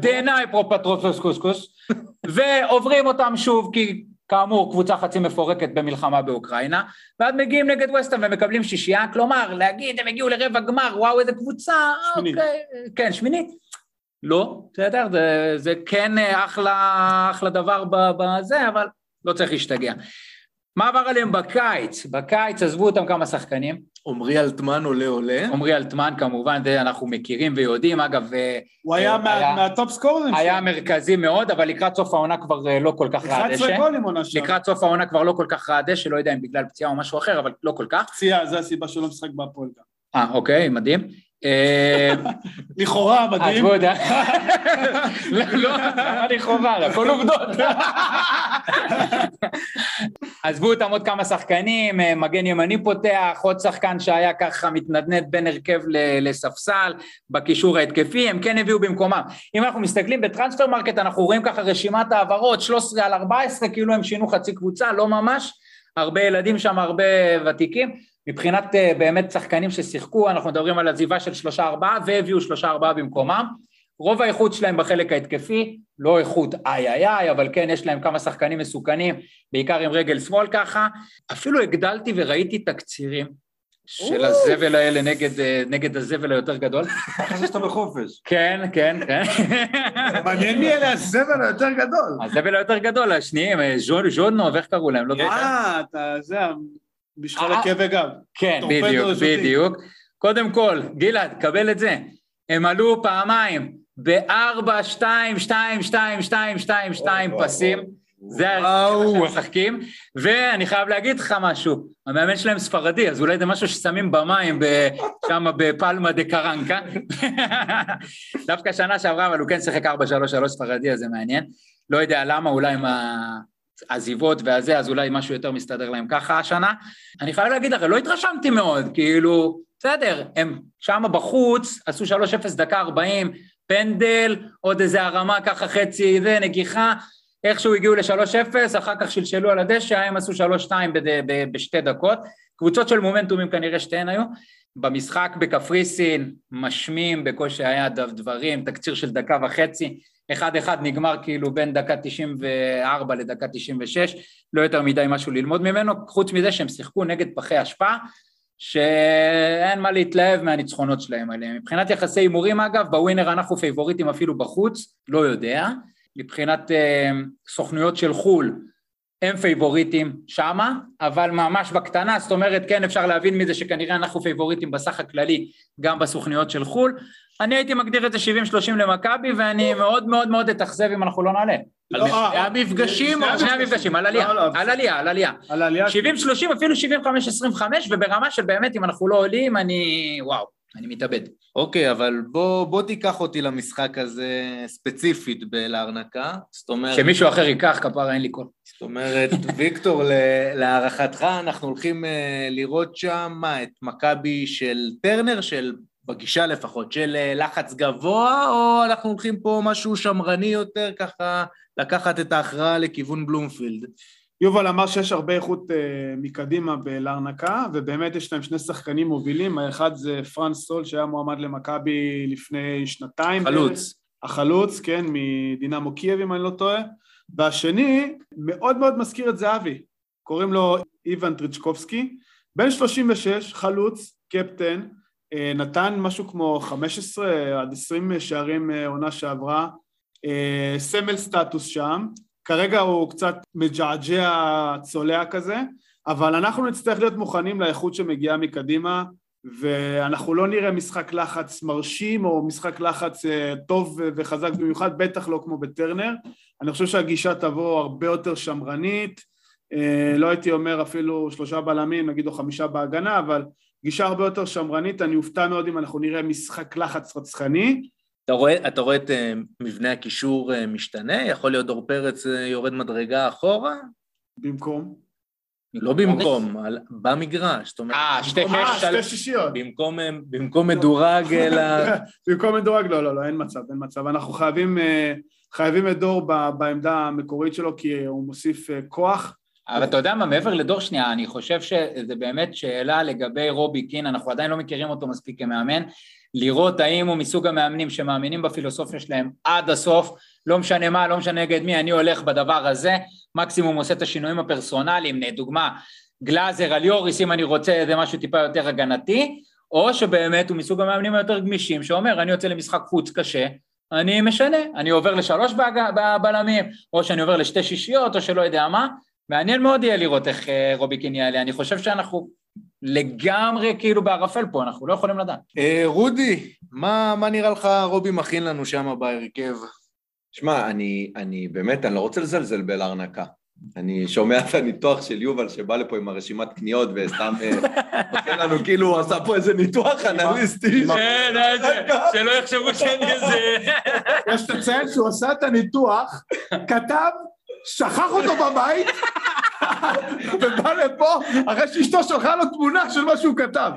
דנייפרופטרופוס קוסקוס, ועוברים אותם שוב כי כאמור קבוצה חצי מפורקת במלחמה באוקראינה, ואז מגיעים נגד ווסטהאם ומקבלים שישייה, כלומר להגיד הם הגיעו לרבע גמר, וואו איזה קבוצה, שמינית. אוקיי, כן שמינית, לא, בסדר, זה, זה כן אחלה, אחלה דבר בזה, אבל לא צריך להשתגע. מה עבר עליהם בקיץ? בקיץ עזבו אותם כמה שחקנים. עמרי אלטמן עולה עולה. עמרי אלטמן כמובן, זה אנחנו מכירים ויודעים, אגב... אה, הוא היה, היה מהטופ סקוררים. היה מרכזי מאוד, אבל לקראת סוף העונה כבר אה, לא כל כך רע הדשא. 11 גולים עונה שם. לקראת סוף העונה כבר לא כל כך רע הדשא, לא יודע אם בגלל פציעה או משהו אחר, אבל לא כל כך. פציעה, זה הסיבה שהוא לא משחק בהפועל גם. אה, אוקיי, מדהים. אה, לכאורה, מדהים. לא, לא, לכאורה, הכל עובדות. עזבו אותם עוד כמה שחקנים, אה, מגן ימני פותח, עוד שחקן שהיה ככה מתנדנד בין הרכב לספסל, בקישור ההתקפי, הם כן הביאו במקומם. אם אנחנו מסתכלים ב Transfermarkt, אנחנו רואים ככה רשימת העברות, 13 על 14, כאילו הם שינו חצי קבוצה, לא ממש, הרבה ילדים שם, הרבה ותיקים. מבחינת אה, באמת שחקנים ששיחקו, אנחנו מדברים על עזיבה של שלושה ארבעה, והביאו שלושה ארבעה במקומם. רוב האיכות שלהם בחלק ההתקפי, לא איכות איי איי איי, אבל כן יש להם כמה שחקנים מסוכנים, בעיקר עם רגל שמאל ככה. אפילו הגדלתי וראיתי תקצירים של הזבל האלה נגד, אה, נגד הזבל היותר גדול. חשבתי שאתה בחופש. כן, כן, כן. מעניין מי אלה הזבל היותר גדול. הזבל היותר גדול, השניים, אה, ז'ונוב, איך קראו להם? לא. אה, אתה, זה, בשביל הכאבי גב. כן, בדיוק, בדיוק. קודם כל, גלעד, קבל את זה. הם עלו פעמיים בארבע, שתיים, שתיים, שתיים, שתיים, שתיים, שתיים פסים. זה שהם משחקים, ואני חייב להגיד לך משהו, המאמן שלהם ספרדי, אז אולי זה משהו ששמים במים שם בפלמה דה קרנקה. דווקא שנה שעברה, אבל הוא כן שיחק 4-3-3 ספרדי, אז זה מעניין. לא יודע למה, אולי עם העזיבות והזה, אז אולי משהו יותר מסתדר להם ככה השנה. אני חייב להגיד לך, לא התרשמתי מאוד, כאילו, בסדר, הם שם בחוץ, עשו 3-0 דקה 40, פנדל, עוד איזה הרמה ככה חצי, זה, נגיחה, איכשהו הגיעו ל-3-0, אחר כך שלשלו על הדשא, הם עשו 3-2 בשתי דקות. קבוצות של מומנטומים כנראה שתיהן היו. במשחק בקפריסין, משמים בקושי היה דברים, תקציר של דקה וחצי, אחד אחד נגמר כאילו בין דקה 94 לדקה 96, לא יותר מדי משהו ללמוד ממנו, חוץ מזה שהם שיחקו נגד פחי אשפה, שאין מה להתלהב מהניצחונות שלהם עליהם. מבחינת יחסי הימורים אגב, בווינר אנחנו פייבוריטים אפילו בחוץ, לא יודע. מבחינת אה, סוכנויות של חו"ל, הם פייבוריטים שמה, אבל ממש בקטנה, זאת אומרת כן אפשר להבין מזה שכנראה אנחנו פייבוריטים בסך הכללי גם בסוכניות של חו"ל. אני הייתי מגדיר את זה 70-30 למכבי ואני מאוד מאוד מאוד אתאכזב אם אנחנו לא נעלה. על שני המפגשים? שני המפגשים, עלייה, על עלייה, על עלייה. על עלייה. 70-30 אפילו 75-25 וברמה של באמת אם אנחנו לא עולים אני וואו. אני מתאבד. אוקיי, אבל בוא, בוא תיקח אותי למשחק הזה ספציפית בלהרנקה, זאת אומרת... שמישהו אחר ייקח, כפרה אין לי קול. זאת אומרת, ויקטור, להערכתך אנחנו הולכים אה, לראות שם, מה, את מכבי של טרנר, של, בגישה לפחות, של אה, לחץ גבוה, או אנחנו הולכים פה משהו שמרני יותר, ככה לקחת את ההכרעה לכיוון בלומפילד? יובל אמר שיש הרבה איכות uh, מקדימה בלארנקה, ובאמת יש להם שני שחקנים מובילים, האחד זה פרנס סול שהיה מועמד למכבי לפני שנתיים. חלוץ. החלוץ, כן, מדינמו קייב אם אני לא טועה, והשני מאוד מאוד מזכיר את זהבי, קוראים לו איוון טריצ'קובסקי, בן 36, חלוץ, קפטן, uh, נתן משהו כמו 15 עד 20 שערים uh, עונה שעברה, סמל סטטוס שם, כרגע הוא קצת מג'עג'ע צולע כזה, אבל אנחנו נצטרך להיות מוכנים לאיכות שמגיעה מקדימה, ואנחנו לא נראה משחק לחץ מרשים או משחק לחץ אה, טוב וחזק במיוחד, בטח לא כמו בטרנר. אני חושב שהגישה תבוא הרבה יותר שמרנית, אה, לא הייתי אומר אפילו שלושה בלמים, נגיד או חמישה בהגנה, אבל גישה הרבה יותר שמרנית, אני אופתע מאוד אם אנחנו נראה משחק לחץ רצחני. אתה רואה, אתה רואה את uh, מבנה הקישור uh, משתנה? יכול להיות דור פרץ uh, יורד מדרגה אחורה? במקום? לא במקום, על, במגרש, זאת אומרת... אה, שתי שישיות. במקום, במקום מדורג, אלא... במקום מדורג, לא, לא, לא, אין מצב, אין מצב. אנחנו חייבים, חייבים את דור בעמדה המקורית שלו, כי הוא מוסיף כוח. אבל אתה יודע מה, מעבר לדור שנייה, אני חושב שזה באמת שאלה לגבי רובי קין, אנחנו עדיין לא מכירים אותו מספיק כמאמן, לראות האם הוא מסוג המאמנים שמאמינים בפילוסופיה שלהם עד הסוף, לא משנה מה, לא משנה נגד מי, אני הולך בדבר הזה, מקסימום עושה את השינויים הפרסונליים, דוגמה, גלאזר על יוריס, אם אני רוצה איזה משהו טיפה יותר הגנתי, או שבאמת הוא מסוג המאמנים היותר גמישים, שאומר, אני יוצא למשחק חוץ קשה, אני משנה, אני עובר לשלוש בלמים, או שאני עובר לשתי שישיות, או שלא יודע מה, מעניין מאוד יהיה לראות איך אה, רובי קין יעלה, אני חושב שאנחנו לגמרי כאילו בערפל פה, אנחנו לא יכולים לדעת. אה, רודי, מה, מה נראה לך רובי מכין לנו שם בהרכב? שמע, אני, אני באמת, אני לא רוצה לזלזל באלארנקה. אני שומע את הניתוח של יובל שבא לפה עם הרשימת קניות וסתם אה, עושה לנו כאילו הוא עשה פה איזה ניתוח אנליסטי. כן, שלא יחשבו שאני איזה... יש לציין שהוא עשה את הניתוח, כתב, שכח אותו בבית ובא לפה אחרי שאשתו שלחה לו תמונה של מה שהוא כתב.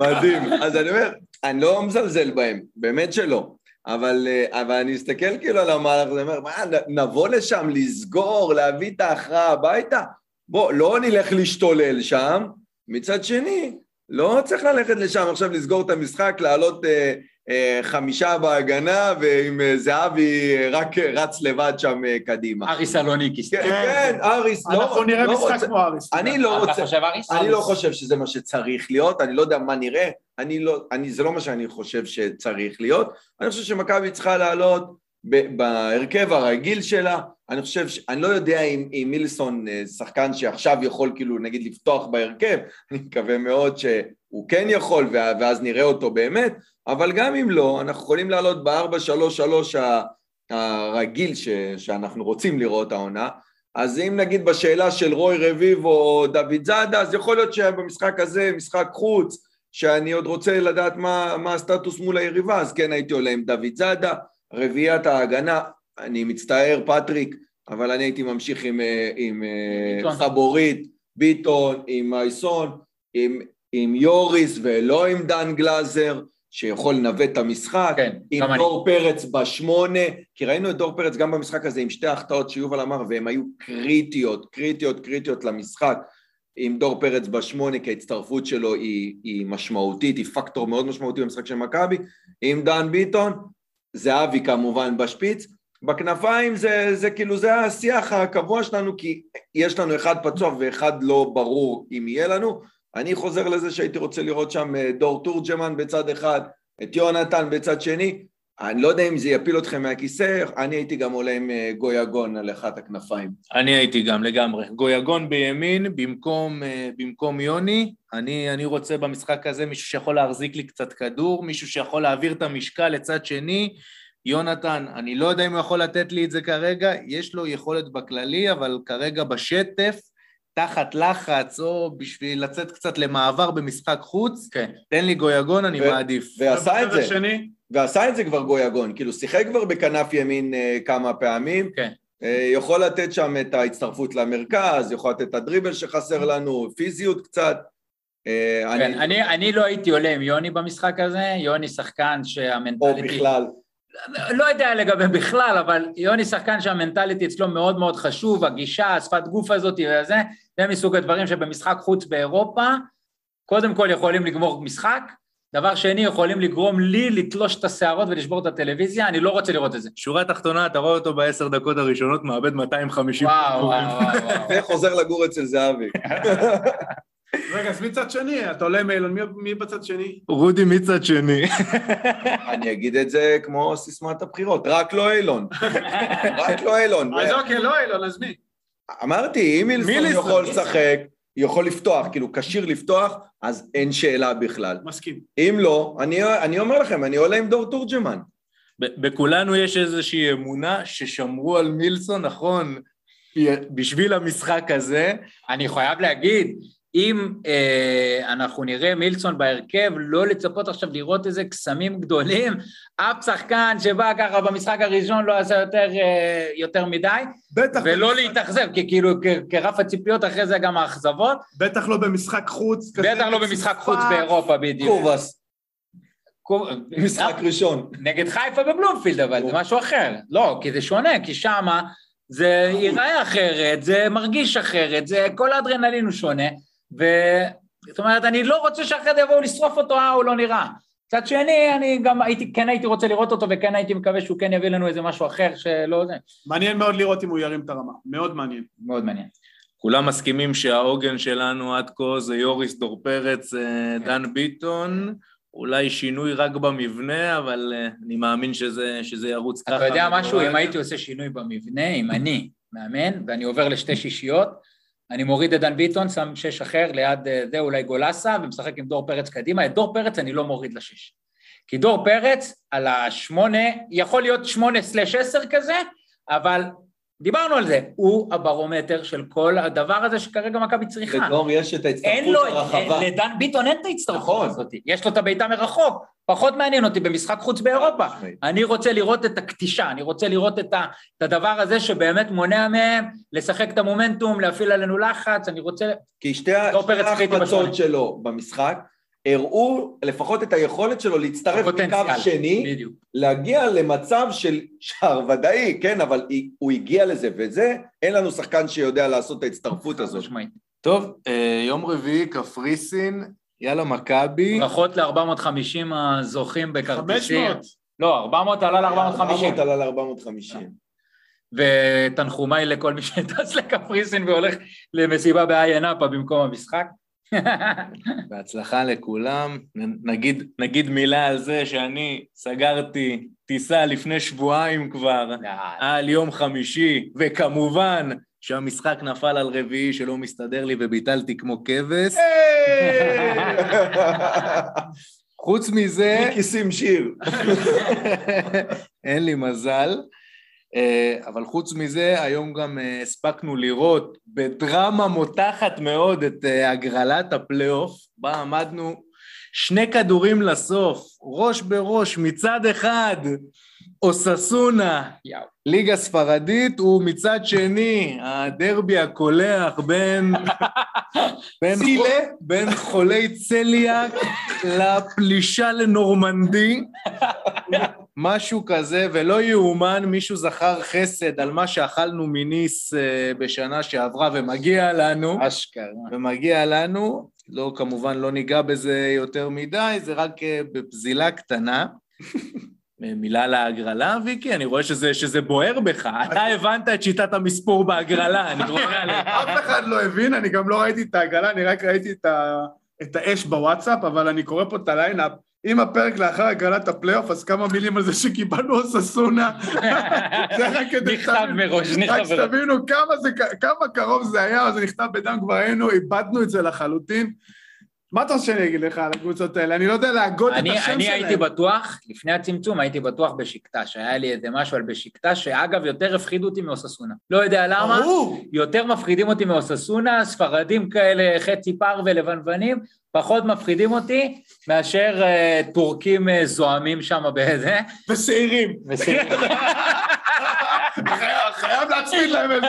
מדהים. אז אני אומר, אני לא מזלזל בהם, באמת שלא. אבל, אה, אבל אני מסתכל כאילו על המהלך הזה, אומר, מה, נבוא לשם לסגור, להביא את ההכרעה הביתה? בוא, לא נלך להשתולל שם. מצד שני, לא צריך ללכת לשם עכשיו לסגור את המשחק, לעלות אה, חמישה בהגנה, ועם אה, זהבי רק רץ לבד שם אה, קדימה. אריס סלוניקי. כן, כן, אריס, לא, אנחנו נראה לא משחק כמו אריס. אני לא אתה רוצה, חושב אריס? אני לא חושב שזה מה שצריך להיות, אני לא יודע מה נראה, אני לא, אני, זה לא מה שאני חושב שצריך להיות, אני חושב שמכבי צריכה לעלות בהרכב הרגיל שלה, אני חושב, ש... אני לא יודע אם, אם מילסון אה, שחקן שעכשיו יכול כאילו נגיד לפתוח בהרכב, אני מקווה מאוד שהוא כן יכול ואז נראה אותו באמת, אבל גם אם לא, אנחנו יכולים לעלות ב-4-3-3 ה- הרגיל ש... שאנחנו רוצים לראות העונה, אז אם נגיד בשאלה של רוי רביבו או דוד זאדה, אז יכול להיות שבמשחק הזה, משחק חוץ, שאני עוד רוצה לדעת מה, מה הסטטוס מול היריבה, אז כן הייתי עולה עם דוד זאדה, רביעיית ההגנה, אני מצטער פטריק, אבל אני הייתי ממשיך עם, אה, עם אה, ביטון. חבורית, ביטון, עם מייסון, עם, עם יוריס ולא עם דן גלאזר, שיכול לנווט את המשחק, כן, עם גם אני. דור פרץ בשמונה, כי ראינו את דור פרץ גם במשחק הזה עם שתי החטאות שיובל אמר, והן היו קריטיות, קריטיות, קריטיות למשחק. עם דור פרץ בשמונה, כי ההצטרפות שלו היא, היא משמעותית, היא פקטור מאוד משמעותי במשחק של מכבי, עם דן ביטון, זהבי כמובן בשפיץ, בכנפיים זה, זה כאילו, זה השיח הקבוע שלנו, כי יש לנו אחד פצוע ואחד לא ברור אם יהיה לנו. אני חוזר לזה שהייתי רוצה לראות שם אה, דור תורג'מן בצד אחד, את יונתן בצד שני. אני לא יודע אם זה יפיל אתכם מהכיסא, אני הייתי גם עולה עם אה, גויגון על אחת הכנפיים. אני הייתי גם לגמרי. גויגון בימין במקום, אה, במקום יוני. אני, אני רוצה במשחק הזה מישהו שיכול להחזיק לי קצת כדור, מישהו שיכול להעביר את המשקל לצד שני. יונתן, אני לא יודע אם הוא יכול לתת לי את זה כרגע, יש לו יכולת בכללי, אבל כרגע בשטף, תחת לחץ, או בשביל לצאת קצת למעבר במשחק חוץ, כן. תן לי גויגון, אני ו- מעדיף. ועשה את זה. השני, ועשה את זה כבר גויגון, כאילו שיחק כבר בכנף ימין אה, כמה פעמים, כן. אה, יכול לתת שם את ההצטרפות למרכז, יכול לתת את הדריבל שחסר לנו, פיזיות קצת. אה, כן, אני, אני, אני לא הייתי עולה עם יוני במשחק הזה, יוני שחקן או שהמנטליטי... בכלל. לא יודע לגבי בכלל, אבל יוני שחקן שהמנטליטי אצלו מאוד מאוד חשוב, הגישה, השפת גוף הזאת וזה, זה מסוג הדברים שבמשחק חוץ באירופה, קודם כל יכולים לגמור משחק, דבר שני, יכולים לגרום לי לתלוש את השערות ולשבור את הטלוויזיה, אני לא רוצה לראות את זה. שורה תחתונה, אתה רואה אותו בעשר דקות הראשונות, מאבד 250 וואו, וואו, וואו, וואו. וחוזר לגור אצל זהבי. רגע, אז מצד שני, אתה עולה עם אילון, מי- מי בצד שני? רודי מצד שני. אני אגיד את זה כמו סיסמת הבחירות, רק לא אילון. רק לא אילון. אז אוקיי, לא אילון, אז מי? אמרתי, אם מילסון, יכול. לשחק, יכול לפתוח, כאילו כשיר לפתוח, אז אין שאלה בכלל. מסכים. אם לא, אני, אני אומר לכם, אני עולה עם דור תורג'מן. בכולנו יש איזושהי אמונה ששמרו על מילסון, נכון, בשביל המשחק הזה. אני חייב להגיד, אם אה, אנחנו נראה מילסון בהרכב, לא לצפות עכשיו לראות איזה קסמים גדולים, אף שחקן שבא ככה במשחק הראשון לא עשה יותר, אה, יותר מדי, בטח, ולא במשחק- להתאכזב, כי כאילו כ- כרף הציפיות אחרי זה גם האכזבות, בטח לא במשחק חוץ. כזה בטח לא במשחק חוץ. באירופה בדיוק. קובאס, קוב- משחק ראשון. נגד חיפה בבלומפילד, אבל זה משהו אחר. לא, כי זה שונה, כי שמה זה ייראה אחרת, זה מרגיש אחרת, זה כל האדרנלין הוא שונה, ו... זאת אומרת, אני לא רוצה שאחרי זה יבואו לשרוף אותו, אה, הוא לא נראה. מצד שני, אני גם הייתי, כן הייתי רוצה לראות אותו, וכן הייתי מקווה שהוא כן יביא לנו איזה משהו אחר שלא זה. מעניין מאוד לראות אם הוא ירים את הרמה, מאוד מעניין. מאוד מעניין. כולם מסכימים שהעוגן שלנו עד כה זה יוריס דור פרץ, אה, דן ביטון, אולי שינוי רק במבנה, אבל אה, אני מאמין שזה, שזה ירוץ ככה. אתה יודע משהו. אם הייתי עושה שינוי במבנה, אם אני מאמן, ואני עובר לשתי שישיות, אני מוריד את דן ביטון, שם שש אחר ליד אה, זה, אולי גולסה, ומשחק עם דור פרץ קדימה. את דור פרץ אני לא מוריד לשש. כי דור פרץ על השמונה, יכול להיות שמונה סלש עשר כזה, אבל דיברנו על זה, הוא הברומטר של כל הדבר הזה שכרגע מכבי צריכה. לדור יש את ההצטרפות הרחבה. לדן ביטון אין את ההצטרפות נכון. הזאת, יש לו את הבעיטה מרחוק, פחות מעניין אותי במשחק חוץ באירופה. אני רוצה לראות את הקטישה, אני רוצה לראות את, ה, את הדבר הזה שבאמת מונע מהם לשחק את המומנטום, להפעיל עלינו לחץ, אני רוצה... כי שתי. ההחמצות שלו במשחק הראו לפחות את היכולת שלו להצטרף מקו הפוטנציאל. שני, בדיוק. להגיע למצב של שער ודאי, כן, אבל הוא הגיע לזה, וזה, אין לנו שחקן שיודע לעשות את ההצטרפות הזאת. משמעית. טוב, אה, יום רביעי, קפריסין, יאללה מכבי. ברכות ל-450 הזוכים בכרטיסים. 500. לא, 400 עלה ל-450. 400 עלה ל-450. ותנחומיי לכל מי שטס לקפריסין והולך למסיבה בעין נאפה במקום המשחק. בהצלחה לכולם. נגיד, נגיד מילה על זה שאני סגרתי טיסה לפני שבועיים כבר על יום חמישי, וכמובן שהמשחק נפל על רביעי שלא מסתדר לי וביטלתי כמו כבש. חוץ מזה, כיסים שיר. אין לי מזל. אה, אבל חוץ מזה, היום גם אה, הספקנו לראות בדרמה מותחת מאוד את אה, הגרלת הפלייאוף, בה עמדנו שני כדורים לסוף, ראש בראש, מצד אחד אוססונה. ליגה ספרדית, ומצד שני, הדרבי הקולח בין, בין, צילה? בין חולי צליאק לפלישה לנורמנדי, משהו כזה, ולא יאומן, מישהו זכר חסד על מה שאכלנו מניס אה, בשנה שעברה, ומגיע לנו, אשכרה. ומגיע לנו, לא, כמובן לא ניגע בזה יותר מדי, זה רק אה, בפזילה קטנה. מילה להגרלה, ויקי? אני רואה שזה, שזה בוער בך. אתה הבנת את שיטת המספור בהגרלה, אני רואה עליך. אף אחד לא הבין, אני גם לא ראיתי את ההגרלה, אני רק ראיתי את, ה... את האש בוואטסאפ, אבל אני קורא פה את ה lineup. אם הפרק לאחר הגרלת הפלייאוף, אז כמה מילים על זה שקיבלנו אוססונה. זה רק כדי נכתב מראש, רק נכתב מראש. שתבינו כמה, זה, כמה קרוב זה היה, זה נכתב בדם כבר היינו, איבדנו את זה לחלוטין. מה אתה רוצה שאני אגיד לך על הקבוצות האלה? אני לא יודע להגות את אני, השם אני שלהם. הייתי בטוח, לפני הצמצום הייתי בטוח בשקטש, היה לי איזה משהו על בשקטש, שאגב יותר הפחידו אותי מאוססונה. לא יודע למה, ברור. יותר מפחידים אותי מאוססונה, ספרדים כאלה חצי פר ולבנוונים, פחות מפחידים אותי מאשר אה, טורקים אה, זועמים שם באיזה. ושעירים. חייב- חייב להצמיד להם איזה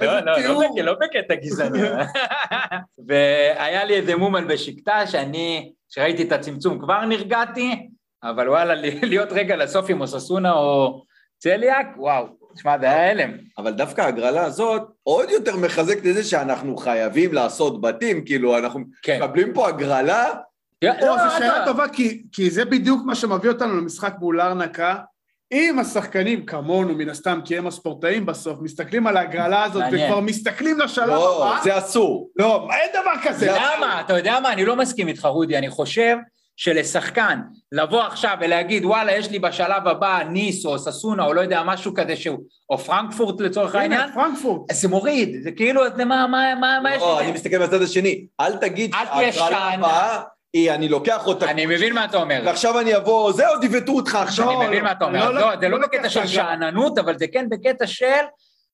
לא, איזה לא, תיאור. לא, בק- לא בקטע גזעני. והיה לי איזה מומן בשקטה שאני, כשראיתי את הצמצום כבר נרגעתי, אבל וואלה, להיות רגע לסוף עם אוססונה או צליאק, וואו, תשמע, זה היה הלם. אבל דווקא ההגרלה הזאת עוד יותר מחזקת את זה שאנחנו חייבים לעשות בתים, כאילו אנחנו כן. מקבלים פה הגרלה, לא, או, זו שאלה אתה- טובה, כי, כי זה בדיוק מה שמביא אותנו למשחק מול ארנקה. אם השחקנים כמונו, מן הסתם, כי הם הספורטאים בסוף, מסתכלים על ההגרלה הזאת מעניין. וכבר מסתכלים לשלב לא, הבא, זה אסור. לא, אין דבר כזה. למה? אתה יודע מה? אני לא מסכים איתך, רודי, אני חושב שלשחקן לבוא עכשיו ולהגיד, וואלה, יש לי בשלב הבא ניס או ססונה או לא יודע, משהו כזה שהוא, או פרנקפורט לצורך העניין, פרנקפורט. אז זה מוריד, זה כאילו, זה מה, מה, מה, מה יש לא, לי? אני מסתכל מהצד השני, אל תגיד אל תהיה שההגרלה שאנן. הבאה היא, אני לוקח אותה, אני מבין מה אתה אומר. ועכשיו אני אבוא, זה עוד עיוותו אותך עכשיו. אני מבין מה אתה אומר. לא, לא, לא, זה לא לא בקטע של. שאננות, אבל זה כן בקטע של,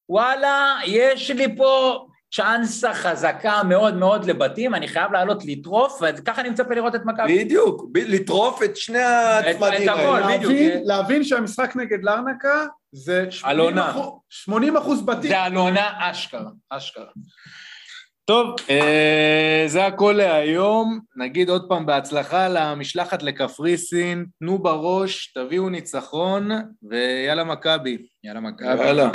וואלה, יש לי פה צ'אנסה חזקה מאוד מאוד לבתים, אני חייב לעלות לטרוף, וככה אני מצפה לראות את מכבי. בדיוק, ב- לטרוף את שני הצמדים האלה. בדיוק. להבין, להבין שהמשחק נגד לארנקה זה 80 אלונה. אחוז- 80 אחוז בתים. זה אלונה אשכרה, אשכרה. טוב, אה, זה הכל להיום. נגיד עוד פעם בהצלחה למשלחת לקפריסין, תנו בראש, תביאו ניצחון, ויאללה מכבי. יאללה מכבי. יאללה.